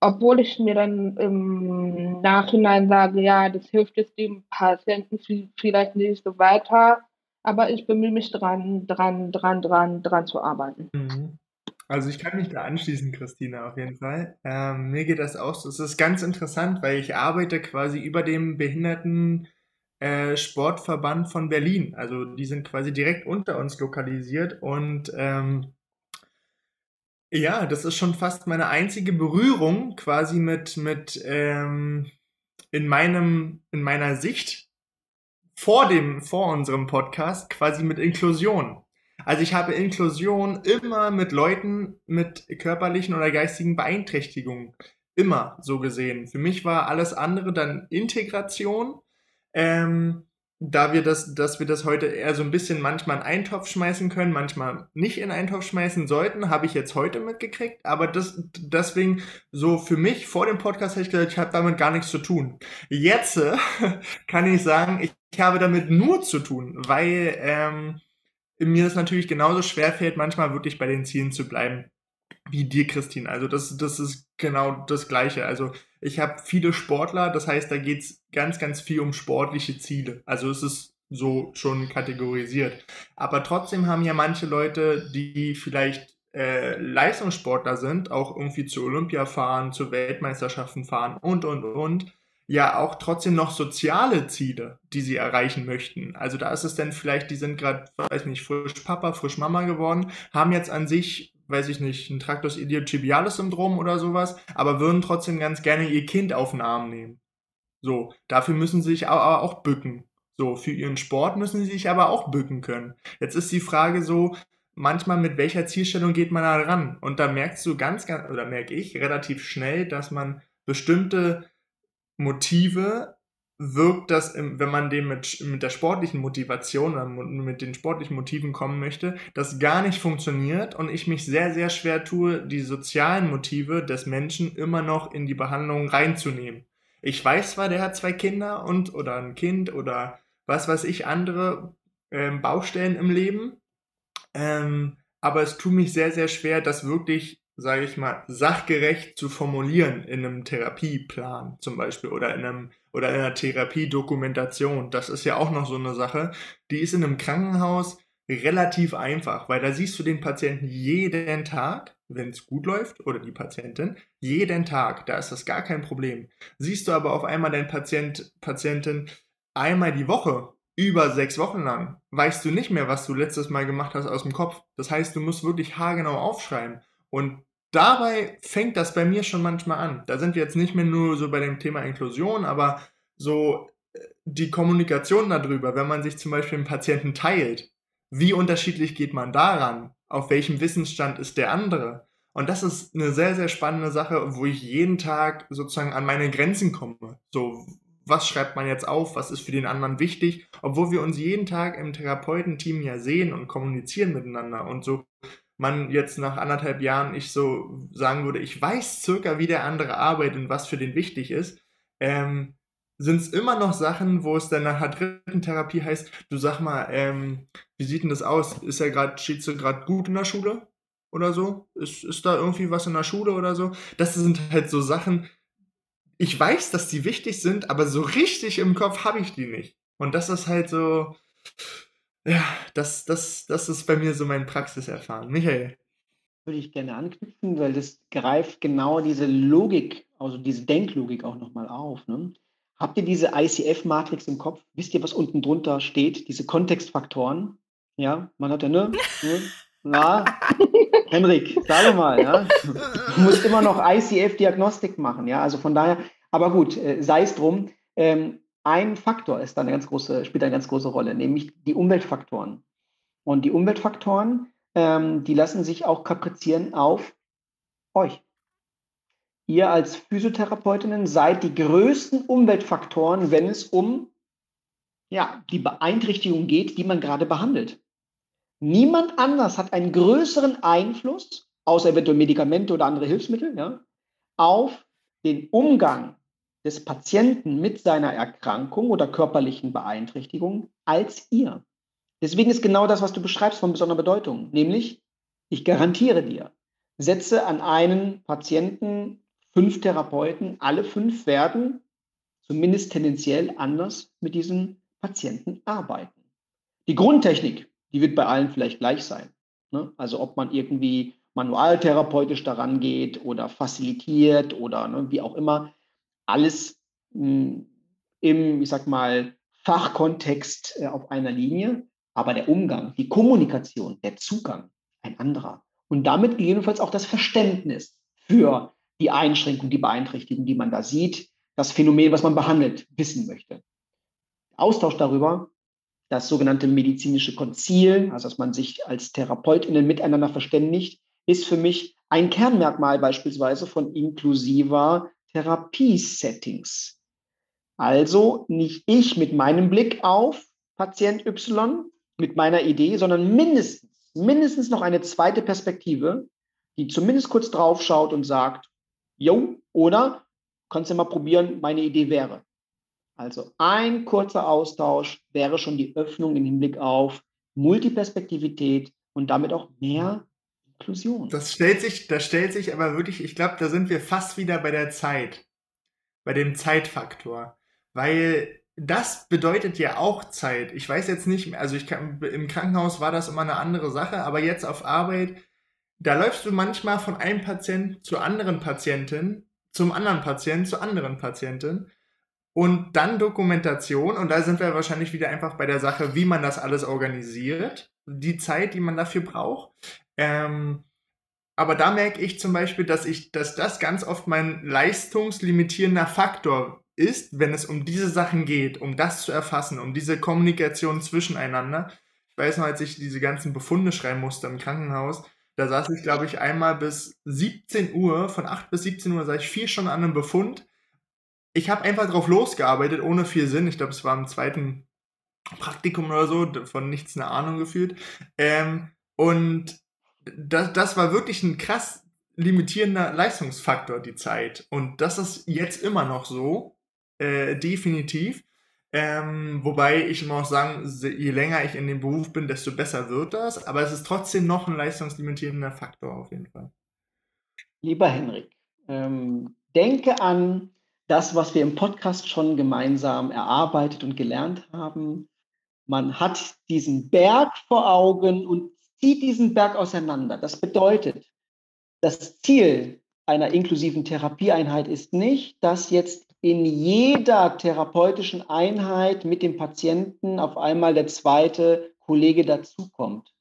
obwohl ich mir dann im Nachhinein sage, ja, das hilft jetzt dem Patienten vielleicht nicht so weiter, aber ich bemühe mich dran, dran, dran, dran, dran zu arbeiten. Mhm. Also ich kann mich da anschließen, Christina, auf jeden Fall. Ähm, mir geht das auch so. Es ist ganz interessant, weil ich arbeite quasi über dem Behinderten äh, Sportverband von Berlin. Also die sind quasi direkt unter uns lokalisiert und ähm, ja, das ist schon fast meine einzige Berührung quasi mit, mit ähm, in meinem, in meiner Sicht vor dem, vor unserem Podcast quasi mit Inklusion. Also ich habe Inklusion immer mit Leuten mit körperlichen oder geistigen Beeinträchtigungen immer so gesehen. Für mich war alles andere dann Integration ähm, da wir das, dass wir das heute eher so ein bisschen manchmal in einen Topf schmeißen können, manchmal nicht in einen Topf schmeißen sollten, habe ich jetzt heute mitgekriegt. Aber das, deswegen so für mich vor dem Podcast hätte ich gesagt, ich habe damit gar nichts zu tun. Jetzt kann ich sagen, ich, ich, habe damit nur zu tun, weil ähm, mir das natürlich genauso schwer fällt, manchmal wirklich bei den Zielen zu bleiben wie dir, Christine. Also das, das ist genau das Gleiche. Also ich habe viele Sportler, das heißt, da geht es ganz, ganz viel um sportliche Ziele. Also es ist so schon kategorisiert. Aber trotzdem haben ja manche Leute, die vielleicht äh, Leistungssportler sind, auch irgendwie zu Olympia fahren, zu Weltmeisterschaften fahren und, und, und, ja auch trotzdem noch soziale Ziele, die sie erreichen möchten. Also da ist es dann vielleicht, die sind gerade, weiß nicht, frisch Papa, frisch Mama geworden, haben jetzt an sich weiß ich nicht, ein Tractus iliotibialis Syndrom oder sowas, aber würden trotzdem ganz gerne ihr Kind auf den Arm nehmen. So, dafür müssen sie sich aber auch bücken. So, für ihren Sport müssen sie sich aber auch bücken können. Jetzt ist die Frage so, manchmal mit welcher Zielstellung geht man da ran. Und da merkst du ganz, ganz, oder merke ich relativ schnell, dass man bestimmte Motive wirkt das, wenn man dem mit, mit der sportlichen Motivation oder mit den sportlichen Motiven kommen möchte, das gar nicht funktioniert und ich mich sehr, sehr schwer tue, die sozialen Motive des Menschen immer noch in die Behandlung reinzunehmen. Ich weiß zwar, der hat zwei Kinder und oder ein Kind oder was weiß ich, andere ähm, Baustellen im Leben, ähm, aber es tut mich sehr, sehr schwer, das wirklich, sage ich mal, sachgerecht zu formulieren in einem Therapieplan zum Beispiel oder in einem oder in einer Therapiedokumentation. Das ist ja auch noch so eine Sache. Die ist in einem Krankenhaus relativ einfach, weil da siehst du den Patienten jeden Tag, wenn es gut läuft, oder die Patientin, jeden Tag. Da ist das gar kein Problem. Siehst du aber auf einmal deinen Patient, Patientin einmal die Woche über sechs Wochen lang weißt du nicht mehr, was du letztes Mal gemacht hast aus dem Kopf. Das heißt, du musst wirklich haargenau aufschreiben. Und dabei fängt das bei mir schon manchmal an. Da sind wir jetzt nicht mehr nur so bei dem Thema Inklusion, aber so äh, die Kommunikation darüber, wenn man sich zum Beispiel einen Patienten teilt, wie unterschiedlich geht man daran? Auf welchem Wissensstand ist der andere? Und das ist eine sehr, sehr spannende Sache, wo ich jeden Tag sozusagen an meine Grenzen komme. So, was schreibt man jetzt auf, was ist für den anderen wichtig, obwohl wir uns jeden Tag im Therapeutenteam ja sehen und kommunizieren miteinander und so man jetzt nach anderthalb Jahren ich so sagen würde, ich weiß circa, wie der andere arbeitet und was für den wichtig ist, ähm, sind es immer noch Sachen, wo es dann nach der dritten Therapie heißt, du sag mal, ähm, wie sieht denn das aus? Ist er gerade, steht du gerade gut in der Schule oder so? Ist, ist da irgendwie was in der Schule oder so? Das sind halt so Sachen, ich weiß, dass die wichtig sind, aber so richtig im Kopf habe ich die nicht. Und das ist halt so, ja, das, das, das ist bei mir so mein Praxiserfahren. Michael. Würde ich gerne anknüpfen, weil das greift genau diese Logik, also diese Denklogik auch nochmal auf. Ne? Habt ihr diese ICF-Matrix im Kopf? Wisst ihr, was unten drunter steht? Diese Kontextfaktoren? Ja, man hat ja, ne? ne? Na, Henrik, sag mal, ja. Du musst immer noch ICF-Diagnostik machen, ja. Also von daher, aber gut, äh, sei es drum. Ähm, ein Faktor ist eine ganz große, spielt eine ganz große Rolle, nämlich die Umweltfaktoren. Und die Umweltfaktoren, ähm, die lassen sich auch kaprizieren auf euch. Ihr als Physiotherapeutinnen seid die größten Umweltfaktoren, wenn es um ja, die Beeinträchtigung geht, die man gerade behandelt. Niemand anders hat einen größeren Einfluss, außer eventuell Medikamente oder andere Hilfsmittel, ja, auf den Umgang des Patienten mit seiner Erkrankung oder körperlichen Beeinträchtigung als ihr. Deswegen ist genau das, was du beschreibst, von besonderer Bedeutung. Nämlich, ich garantiere dir, setze an einen Patienten fünf Therapeuten, alle fünf werden zumindest tendenziell anders mit diesem Patienten arbeiten. Die Grundtechnik, die wird bei allen vielleicht gleich sein. Ne? Also ob man irgendwie manualtherapeutisch daran geht oder facilitiert oder ne, wie auch immer, alles mh, hm, im, ich sag mal, Fachkontext äh, auf einer Linie, aber der Umgang, die Kommunikation, der Zugang ein anderer. Und damit gegebenenfalls auch das Verständnis für die Einschränkung, die Beeinträchtigung, die man da sieht, das Phänomen, was man behandelt, wissen möchte. Austausch darüber das sogenannte medizinische Konzil, also dass man sich als TherapeutInnen miteinander verständigt, ist für mich ein Kernmerkmal beispielsweise von inklusiver Therapiesettings. Also nicht ich mit meinem Blick auf Patient Y, mit meiner Idee, sondern mindestens, mindestens noch eine zweite Perspektive, die zumindest kurz drauf schaut und sagt, jo, oder kannst du mal probieren, meine Idee wäre. Also ein kurzer Austausch wäre schon die Öffnung im Hinblick auf Multiperspektivität und damit auch mehr Inklusion. Das stellt sich, das stellt sich aber wirklich, ich glaube, da sind wir fast wieder bei der Zeit, bei dem Zeitfaktor, weil das bedeutet ja auch Zeit. Ich weiß jetzt nicht, also ich kann, im Krankenhaus war das immer eine andere Sache, aber jetzt auf Arbeit, da läufst du manchmal von einem Patienten zur anderen Patientin, zum anderen Patienten, zur anderen Patientin und dann Dokumentation, und da sind wir wahrscheinlich wieder einfach bei der Sache, wie man das alles organisiert, die Zeit, die man dafür braucht. Ähm, aber da merke ich zum Beispiel, dass ich, dass das ganz oft mein leistungslimitierender Faktor ist, wenn es um diese Sachen geht, um das zu erfassen, um diese Kommunikation zwischeneinander. Ich weiß noch, als ich diese ganzen Befunde schreiben musste im Krankenhaus, da saß ich, glaube ich, einmal bis 17 Uhr, von 8 bis 17 Uhr saß ich vier Stunden an einem Befund. Ich habe einfach drauf losgearbeitet, ohne viel Sinn. Ich glaube, es war im zweiten Praktikum oder so, von nichts eine Ahnung gefühlt. Ähm, und das, das war wirklich ein krass limitierender Leistungsfaktor, die Zeit. Und das ist jetzt immer noch so, äh, definitiv. Ähm, wobei ich immer auch sagen, je länger ich in dem Beruf bin, desto besser wird das. Aber es ist trotzdem noch ein leistungslimitierender Faktor auf jeden Fall. Lieber Henrik, ähm, denke an das, was wir im Podcast schon gemeinsam erarbeitet und gelernt haben. Man hat diesen Berg vor Augen und zieht diesen Berg auseinander. Das bedeutet, das Ziel einer inklusiven Therapieeinheit ist nicht, dass jetzt in jeder therapeutischen Einheit mit dem Patienten auf einmal der zweite Kollege dazukommt.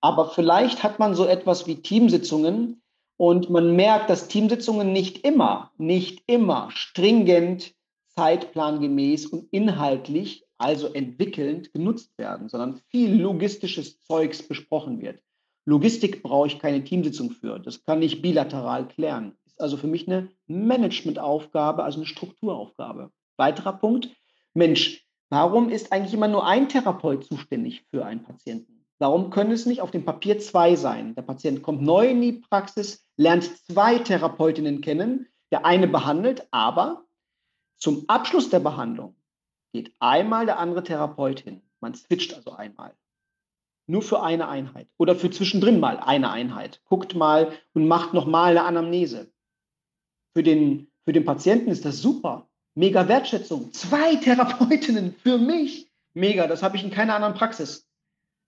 Aber vielleicht hat man so etwas wie Teamsitzungen und man merkt, dass Teamsitzungen nicht immer, nicht immer stringent, zeitplangemäß und inhaltlich, also entwickelnd, genutzt werden, sondern viel logistisches Zeugs besprochen wird. Logistik brauche ich keine Teamsitzung für. Das kann ich bilateral klären also für mich eine Managementaufgabe, also eine Strukturaufgabe. Weiterer Punkt, Mensch, warum ist eigentlich immer nur ein Therapeut zuständig für einen Patienten? Warum können es nicht auf dem Papier zwei sein? Der Patient kommt neu in die Praxis, lernt zwei Therapeutinnen kennen, der eine behandelt, aber zum Abschluss der Behandlung geht einmal der andere Therapeut hin. Man switcht also einmal nur für eine Einheit oder für zwischendrin mal eine Einheit. Guckt mal und macht nochmal eine Anamnese. Für den, für den Patienten ist das super. Mega Wertschätzung. Zwei Therapeutinnen für mich. Mega, das habe ich in keiner anderen Praxis.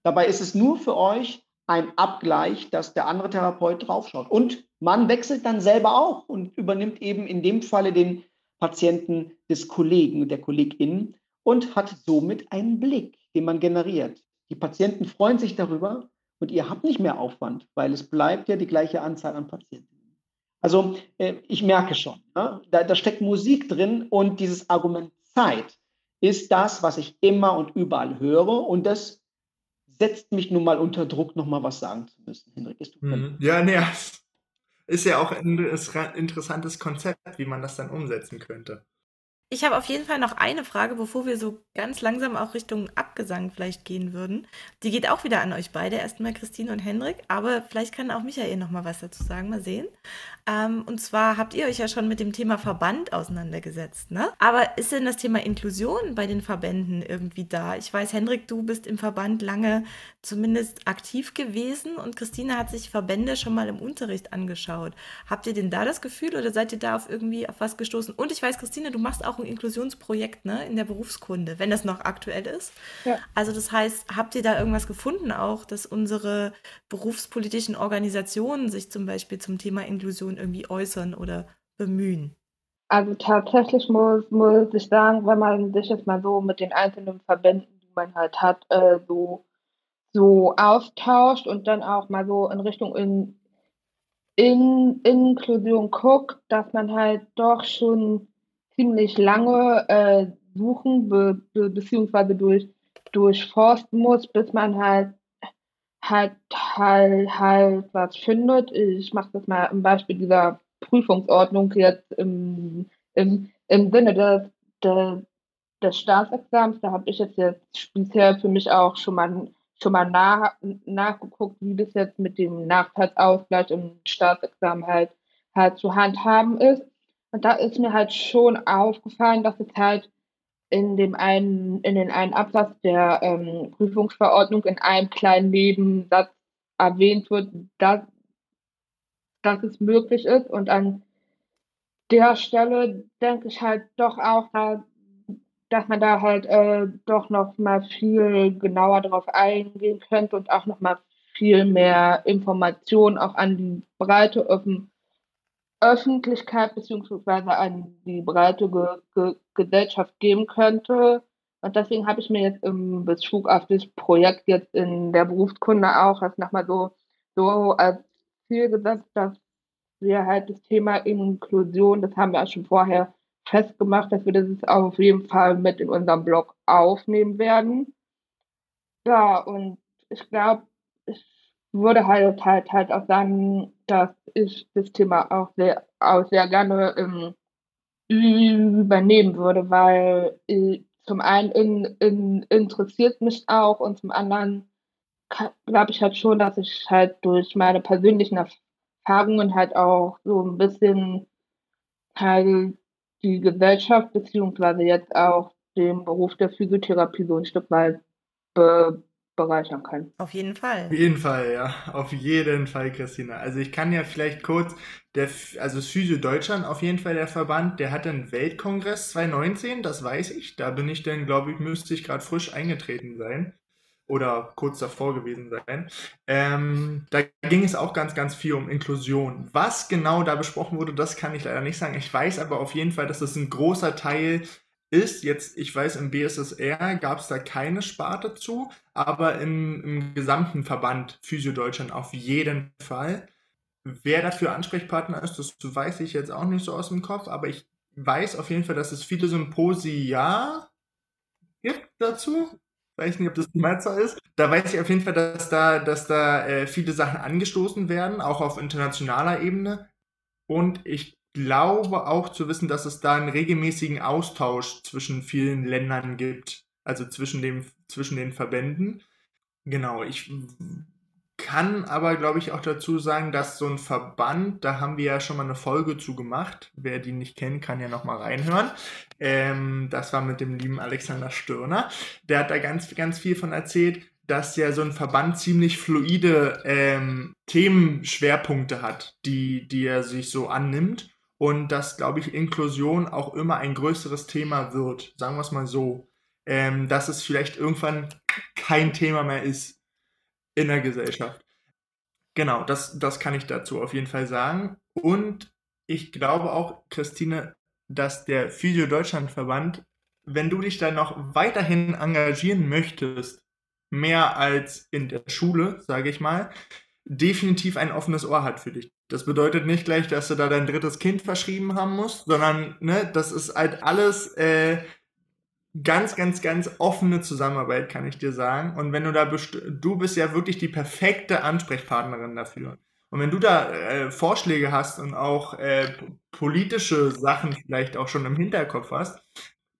Dabei ist es nur für euch ein Abgleich, dass der andere Therapeut draufschaut. Und man wechselt dann selber auch und übernimmt eben in dem Falle den Patienten des Kollegen, der Kollegin und hat somit einen Blick, den man generiert. Die Patienten freuen sich darüber und ihr habt nicht mehr Aufwand, weil es bleibt ja die gleiche Anzahl an Patienten. Also äh, ich merke schon, da, da steckt Musik drin und dieses Argument Zeit ist das, was ich immer und überall höre und das setzt mich nun mal unter Druck, nochmal was sagen zu müssen. Henrik, ist du mhm. Ja, nee, ist ja auch ein interessantes Konzept, wie man das dann umsetzen könnte. Ich habe auf jeden Fall noch eine Frage, bevor wir so ganz langsam auch Richtung Abgesang vielleicht gehen würden. Die geht auch wieder an euch beide, erstmal Christine und Hendrik, aber vielleicht kann auch Michael noch mal was dazu sagen, mal sehen. Ähm, und zwar habt ihr euch ja schon mit dem Thema Verband auseinandergesetzt, ne? Aber ist denn das Thema Inklusion bei den Verbänden irgendwie da? Ich weiß, Hendrik, du bist im Verband lange zumindest aktiv gewesen und Christine hat sich Verbände schon mal im Unterricht angeschaut. Habt ihr denn da das Gefühl oder seid ihr da auf irgendwie auf was gestoßen? Und ich weiß, Christine, du machst auch ein Inklusionsprojekt ne, in der Berufskunde, wenn das noch aktuell ist. Ja. Also das heißt, habt ihr da irgendwas gefunden auch, dass unsere berufspolitischen Organisationen sich zum Beispiel zum Thema Inklusion irgendwie äußern oder bemühen? Also tatsächlich muss, muss ich sagen, wenn man sich jetzt mal so mit den einzelnen Verbänden, die man halt hat, äh, so, so austauscht und dann auch mal so in Richtung in, in Inklusion guckt, dass man halt doch schon ziemlich lange äh, suchen be, be, beziehungsweise durch, durchforsten muss, bis man halt halt halt halt was findet. Ich mache das mal im Beispiel dieser Prüfungsordnung jetzt im, im, im Sinne des, des, des Staatsexamens. Da habe ich jetzt, jetzt speziell für mich auch schon mal schon mal nach, nachgeguckt, wie das jetzt mit dem Nachteilsausgleich im Staatsexamen halt halt zu handhaben ist. Und da ist mir halt schon aufgefallen, dass es halt in dem einen, in den einen Absatz der ähm, Prüfungsverordnung in einem kleinen Nebensatz erwähnt wird, dass, dass es möglich ist. Und an der Stelle denke ich halt doch auch, dass man da halt äh, doch noch mal viel genauer darauf eingehen könnte und auch noch mal viel mehr Informationen auch an die breite Öffentlichkeit Öffentlichkeit beziehungsweise an die breite Ge Ge Gesellschaft geben könnte. Und deswegen habe ich mir jetzt im Bezug auf das Projekt jetzt in der Berufskunde auch erst nochmal so, so als Ziel gesetzt, dass wir halt das Thema Inklusion, das haben wir auch schon vorher festgemacht, dass wir das auf jeden Fall mit in unserem Blog aufnehmen werden. Ja, und ich glaube, würde halt, halt halt auch sagen, dass ich das Thema auch sehr, auch sehr gerne ähm, übernehmen würde, weil ich, zum einen in, in, interessiert mich auch und zum anderen glaube ich halt schon, dass ich halt durch meine persönlichen Erfahrungen halt auch so ein bisschen halt die Gesellschaft beziehungsweise jetzt auch den Beruf der Physiotherapie so ein Stück weit be bereichern kann. Auf jeden Fall. Auf jeden Fall, ja. Auf jeden Fall, Christina. Also ich kann ja vielleicht kurz, der, also Physio Deutschland, auf jeden Fall der Verband, der hat einen Weltkongress 2019, das weiß ich. Da bin ich dann, glaube ich, müsste ich gerade frisch eingetreten sein oder kurz davor gewesen sein. Ähm, da ging es auch ganz, ganz viel um Inklusion. Was genau da besprochen wurde, das kann ich leider nicht sagen. Ich weiß aber auf jeden Fall, dass das ein großer Teil ist. Jetzt, ich weiß, im BSSR gab es da keine Sparte zu, aber im, im gesamten Verband Physio Deutschland auf jeden Fall. Wer dafür Ansprechpartner ist, das weiß ich jetzt auch nicht so aus dem Kopf, aber ich weiß auf jeden Fall, dass es viele Symposia gibt dazu weiß nicht, ob das die Mehrzahl ist. Da weiß ich auf jeden Fall, dass da, dass da äh, viele Sachen angestoßen werden, auch auf internationaler Ebene. Und ich glaube auch zu wissen, dass es da einen regelmäßigen Austausch zwischen vielen Ländern gibt, also zwischen, dem, zwischen den Verbänden. Genau, ich kann aber, glaube ich, auch dazu sagen, dass so ein Verband, da haben wir ja schon mal eine Folge zu gemacht. Wer die nicht kennt, kann ja noch mal reinhören. Ähm, das war mit dem lieben Alexander Stirner. Der hat da ganz, ganz viel von erzählt, dass ja so ein Verband ziemlich fluide ähm, Themenschwerpunkte hat, die, die er sich so annimmt. Und dass, glaube ich, Inklusion auch immer ein größeres Thema wird. Sagen wir es mal so. Ähm, dass es vielleicht irgendwann kein Thema mehr ist in der Gesellschaft. Genau, das, das kann ich dazu auf jeden Fall sagen. Und ich glaube auch, Christine, dass der Physio Deutschland Verband, wenn du dich da noch weiterhin engagieren möchtest, mehr als in der Schule, sage ich mal, definitiv ein offenes Ohr hat für dich. Das bedeutet nicht gleich, dass du da dein drittes Kind verschrieben haben musst, sondern ne, das ist halt alles äh, ganz, ganz, ganz offene Zusammenarbeit, kann ich dir sagen. Und wenn du da bist, du bist ja wirklich die perfekte Ansprechpartnerin dafür. Und wenn du da äh, Vorschläge hast und auch äh, politische Sachen vielleicht auch schon im Hinterkopf hast,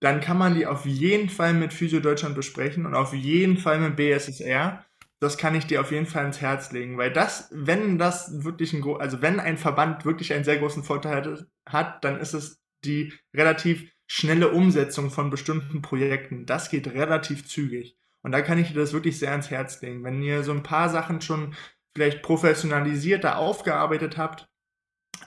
dann kann man die auf jeden Fall mit Physio Deutschland besprechen und auf jeden Fall mit BSSR. Das kann ich dir auf jeden Fall ins Herz legen, weil das, wenn das wirklich ein, also wenn ein Verband wirklich einen sehr großen Vorteil hat, dann ist es die relativ schnelle Umsetzung von bestimmten Projekten, das geht relativ zügig. Und da kann ich dir das wirklich sehr ans Herz legen. Wenn ihr so ein paar Sachen schon vielleicht professionalisierter aufgearbeitet habt,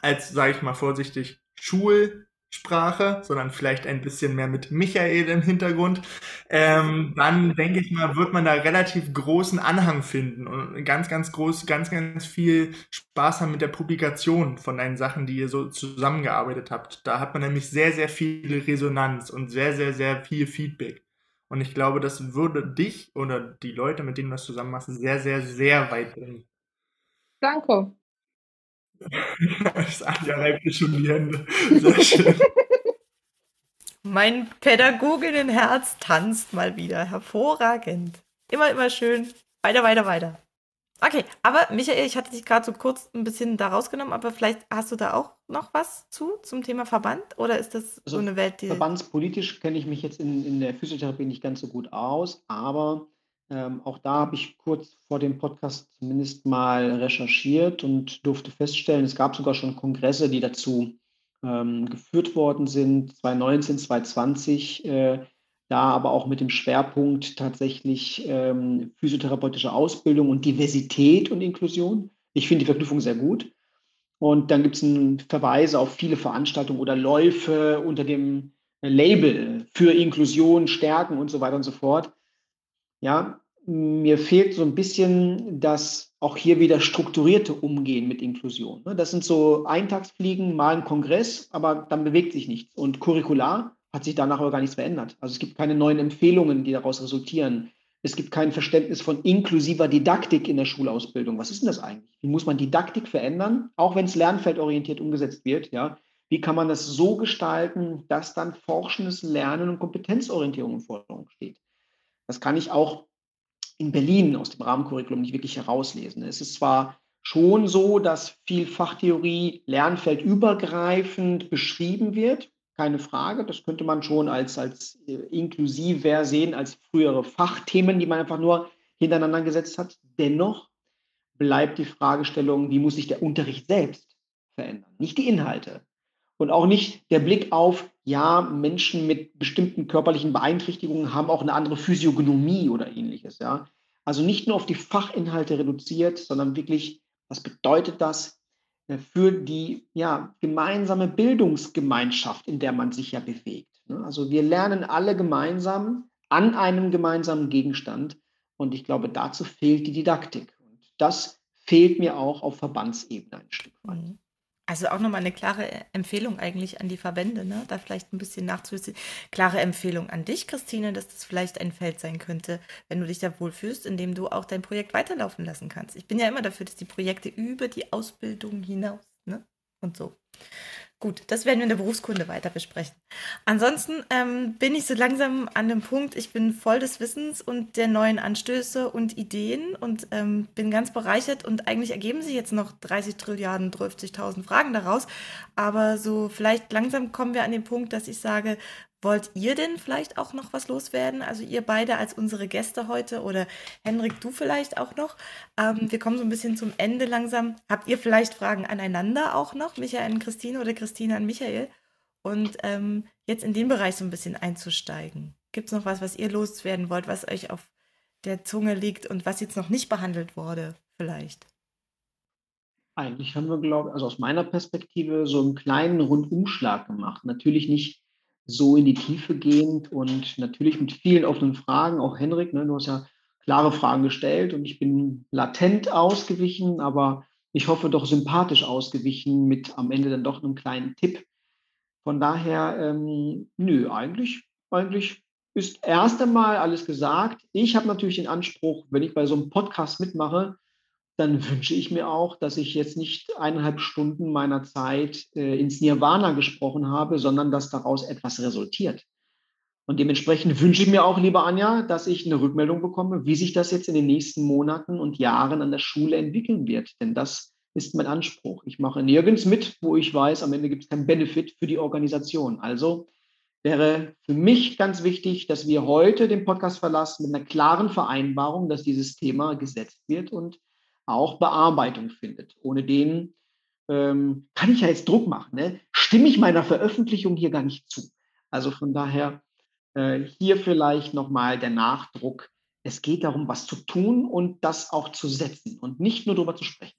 als, sage ich mal vorsichtig, Schul, Sprache, sondern vielleicht ein bisschen mehr mit Michael im Hintergrund, ähm, dann denke ich mal, wird man da relativ großen Anhang finden und ganz, ganz groß, ganz, ganz viel Spaß haben mit der Publikation von deinen Sachen, die ihr so zusammengearbeitet habt. Da hat man nämlich sehr, sehr viel Resonanz und sehr, sehr, sehr viel Feedback. Und ich glaube, das würde dich oder die Leute, mit denen du das zusammen machst, sehr, sehr, sehr weit bringen. Danke. Anja reibt mir schon die Hände. Sehr schön. Mein Pädagoginnenherz tanzt mal wieder. Hervorragend. Immer, immer schön. Weiter, weiter, weiter. Okay, aber Michael, ich hatte dich gerade so kurz ein bisschen da rausgenommen, aber vielleicht hast du da auch noch was zu zum Thema Verband oder ist das also so eine Welt, die. Verbandspolitisch kenne ich mich jetzt in, in der Physiotherapie nicht ganz so gut aus, aber ähm, auch da habe ich kurz vor dem Podcast zumindest mal recherchiert und durfte feststellen, es gab sogar schon Kongresse, die dazu ähm, geführt worden sind, 2019, 2020, äh, da aber auch mit dem Schwerpunkt tatsächlich ähm, physiotherapeutische Ausbildung und Diversität und Inklusion. Ich finde die Verknüpfung sehr gut. Und dann gibt es Verweise auf viele Veranstaltungen oder Läufe unter dem Label für Inklusion, Stärken und so weiter und so fort. Ja, mir fehlt so ein bisschen das auch hier wieder strukturierte Umgehen mit Inklusion. Ne? Das sind so Eintagsfliegen, mal ein Kongress, aber dann bewegt sich nichts. Und curricular hat sich danach aber gar nichts verändert. Also es gibt keine neuen Empfehlungen, die daraus resultieren. Es gibt kein Verständnis von inklusiver Didaktik in der Schulausbildung. Was ist denn das eigentlich? Wie muss man Didaktik verändern, auch wenn es lernfeldorientiert umgesetzt wird? Ja? Wie kann man das so gestalten, dass dann forschendes Lernen und Kompetenzorientierung im Vordergrund steht? Das kann ich auch in Berlin aus dem Rahmencurriculum nicht wirklich herauslesen. Es ist zwar schon so, dass viel Fachtheorie lernfeldübergreifend beschrieben wird, keine Frage. Das könnte man schon als, als äh, inklusiver sehen als frühere Fachthemen, die man einfach nur hintereinander gesetzt hat. Dennoch bleibt die Fragestellung, wie muss sich der Unterricht selbst verändern, nicht die Inhalte. Und auch nicht der Blick auf, ja, Menschen mit bestimmten körperlichen Beeinträchtigungen haben auch eine andere Physiognomie oder ähnliches. Ja. Also nicht nur auf die Fachinhalte reduziert, sondern wirklich, was bedeutet das äh, für die ja, gemeinsame Bildungsgemeinschaft, in der man sich ja bewegt. Ne? Also wir lernen alle gemeinsam an einem gemeinsamen Gegenstand und ich glaube, dazu fehlt die Didaktik. Und das fehlt mir auch auf Verbandsebene ein Stück weit. Mhm. Also auch nochmal eine klare Empfehlung eigentlich an die Verbände, ne? da vielleicht ein bisschen nachzuziehen. Klare Empfehlung an dich, Christine, dass das vielleicht ein Feld sein könnte, wenn du dich da wohlfühlst, in dem du auch dein Projekt weiterlaufen lassen kannst. Ich bin ja immer dafür, dass die Projekte über die Ausbildung hinaus ne? und so. Gut, das werden wir in der Berufskunde weiter besprechen. Ansonsten ähm, bin ich so langsam an dem Punkt, ich bin voll des Wissens und der neuen Anstöße und Ideen und ähm, bin ganz bereichert und eigentlich ergeben sich jetzt noch 30 Trilliarden, 30.000 Fragen daraus. Aber so vielleicht langsam kommen wir an den Punkt, dass ich sage, Wollt ihr denn vielleicht auch noch was loswerden? Also ihr beide als unsere Gäste heute oder Henrik, du vielleicht auch noch. Ähm, wir kommen so ein bisschen zum Ende langsam. Habt ihr vielleicht Fragen aneinander auch noch? Michael an Christine oder Christine an Michael? Und ähm, jetzt in den Bereich so ein bisschen einzusteigen. Gibt es noch was, was ihr loswerden wollt, was euch auf der Zunge liegt und was jetzt noch nicht behandelt wurde vielleicht? Eigentlich haben wir, glaube ich, also aus meiner Perspektive so einen kleinen Rundumschlag gemacht. Natürlich nicht so in die Tiefe gehend und natürlich mit vielen offenen Fragen. Auch Henrik, ne, du hast ja klare Fragen gestellt und ich bin latent ausgewichen, aber ich hoffe doch sympathisch ausgewichen mit am Ende dann doch einem kleinen Tipp. Von daher, ähm, nö, eigentlich, eigentlich ist erst einmal alles gesagt. Ich habe natürlich den Anspruch, wenn ich bei so einem Podcast mitmache, dann wünsche ich mir auch, dass ich jetzt nicht eineinhalb Stunden meiner Zeit äh, ins Nirvana gesprochen habe, sondern dass daraus etwas resultiert. Und dementsprechend wünsche ich mir auch, liebe Anja, dass ich eine Rückmeldung bekomme, wie sich das jetzt in den nächsten Monaten und Jahren an der Schule entwickeln wird. Denn das ist mein Anspruch. Ich mache nirgends mit, wo ich weiß, am Ende gibt es keinen Benefit für die Organisation. Also wäre für mich ganz wichtig, dass wir heute den Podcast verlassen mit einer klaren Vereinbarung, dass dieses Thema gesetzt wird und auch Bearbeitung findet. Ohne den ähm, kann ich ja jetzt Druck machen. Ne? Stimme ich meiner Veröffentlichung hier gar nicht zu. Also von daher äh, hier vielleicht nochmal der Nachdruck. Es geht darum, was zu tun und das auch zu setzen und nicht nur darüber zu sprechen.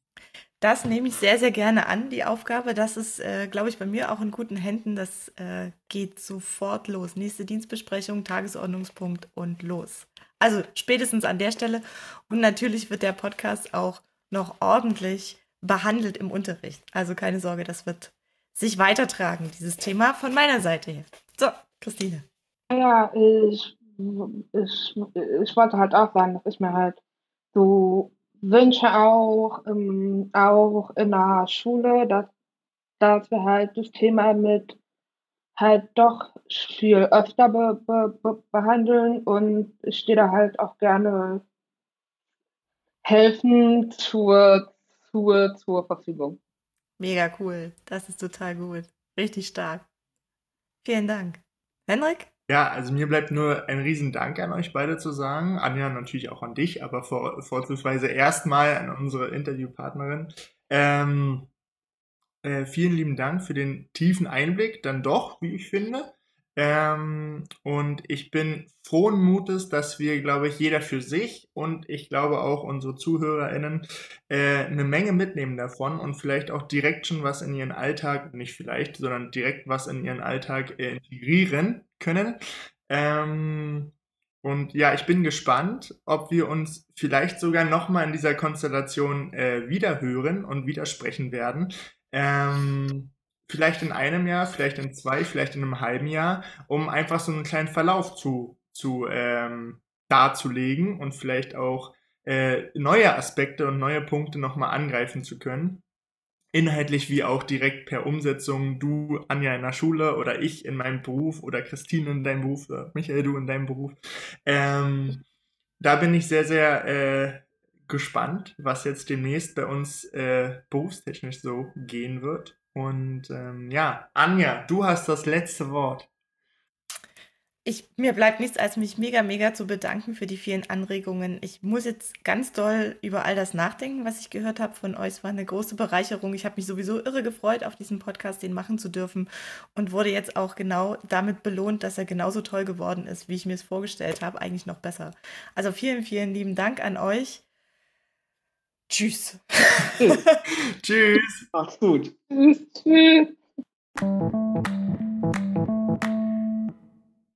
Das nehme ich sehr, sehr gerne an, die Aufgabe. Das ist, äh, glaube ich, bei mir auch in guten Händen. Das äh, geht sofort los. Nächste Dienstbesprechung, Tagesordnungspunkt und los. Also spätestens an der Stelle. Und natürlich wird der Podcast auch noch ordentlich behandelt im Unterricht. Also keine Sorge, das wird sich weitertragen, dieses Thema von meiner Seite her. So, Christine. Ja, ich, ich, ich wollte halt auch sagen, dass ich mir halt so wünsche auch, ähm, auch in der Schule, dass, dass wir halt das Thema mit halt doch viel öfter be be be behandeln und ich stehe da halt auch gerne helfen zur, zur, zur Verfügung. Mega cool. Das ist total gut. Richtig stark. Vielen Dank. Henrik? Ja, also mir bleibt nur ein Riesendank an euch beide zu sagen. Anja natürlich auch an dich, aber vor, vorzugsweise erstmal an unsere Interviewpartnerin. Ähm, äh, vielen lieben Dank für den tiefen Einblick, dann doch, wie ich finde. Ähm, und ich bin frohen Mutes, dass wir, glaube ich, jeder für sich und ich glaube auch unsere ZuhörerInnen äh, eine Menge mitnehmen davon und vielleicht auch direkt schon was in ihren Alltag, nicht vielleicht, sondern direkt was in ihren Alltag äh, integrieren können. Ähm, und ja, ich bin gespannt, ob wir uns vielleicht sogar nochmal in dieser Konstellation äh, wiederhören und widersprechen werden. Ähm, vielleicht in einem Jahr, vielleicht in zwei, vielleicht in einem halben Jahr, um einfach so einen kleinen Verlauf zu, zu ähm, darzulegen und vielleicht auch äh, neue Aspekte und neue Punkte nochmal angreifen zu können. Inhaltlich wie auch direkt per Umsetzung, du, Anja, in der Schule oder ich in meinem Beruf oder Christine in deinem Beruf oder Michael, du in deinem Beruf. Ähm, da bin ich sehr, sehr äh, gespannt, was jetzt demnächst bei uns äh, berufstechnisch so gehen wird. Und ähm, ja, Anja, du hast das letzte Wort. Ich, mir bleibt nichts, als mich mega, mega zu bedanken für die vielen Anregungen. Ich muss jetzt ganz doll über all das nachdenken, was ich gehört habe von euch. Es war eine große Bereicherung. Ich habe mich sowieso irre gefreut, auf diesem Podcast den machen zu dürfen und wurde jetzt auch genau damit belohnt, dass er genauso toll geworden ist, wie ich mir es vorgestellt habe, eigentlich noch besser. Also vielen, vielen lieben Dank an euch. Tschüss. Tschüss. Macht's gut. Tschüss. Tschüss.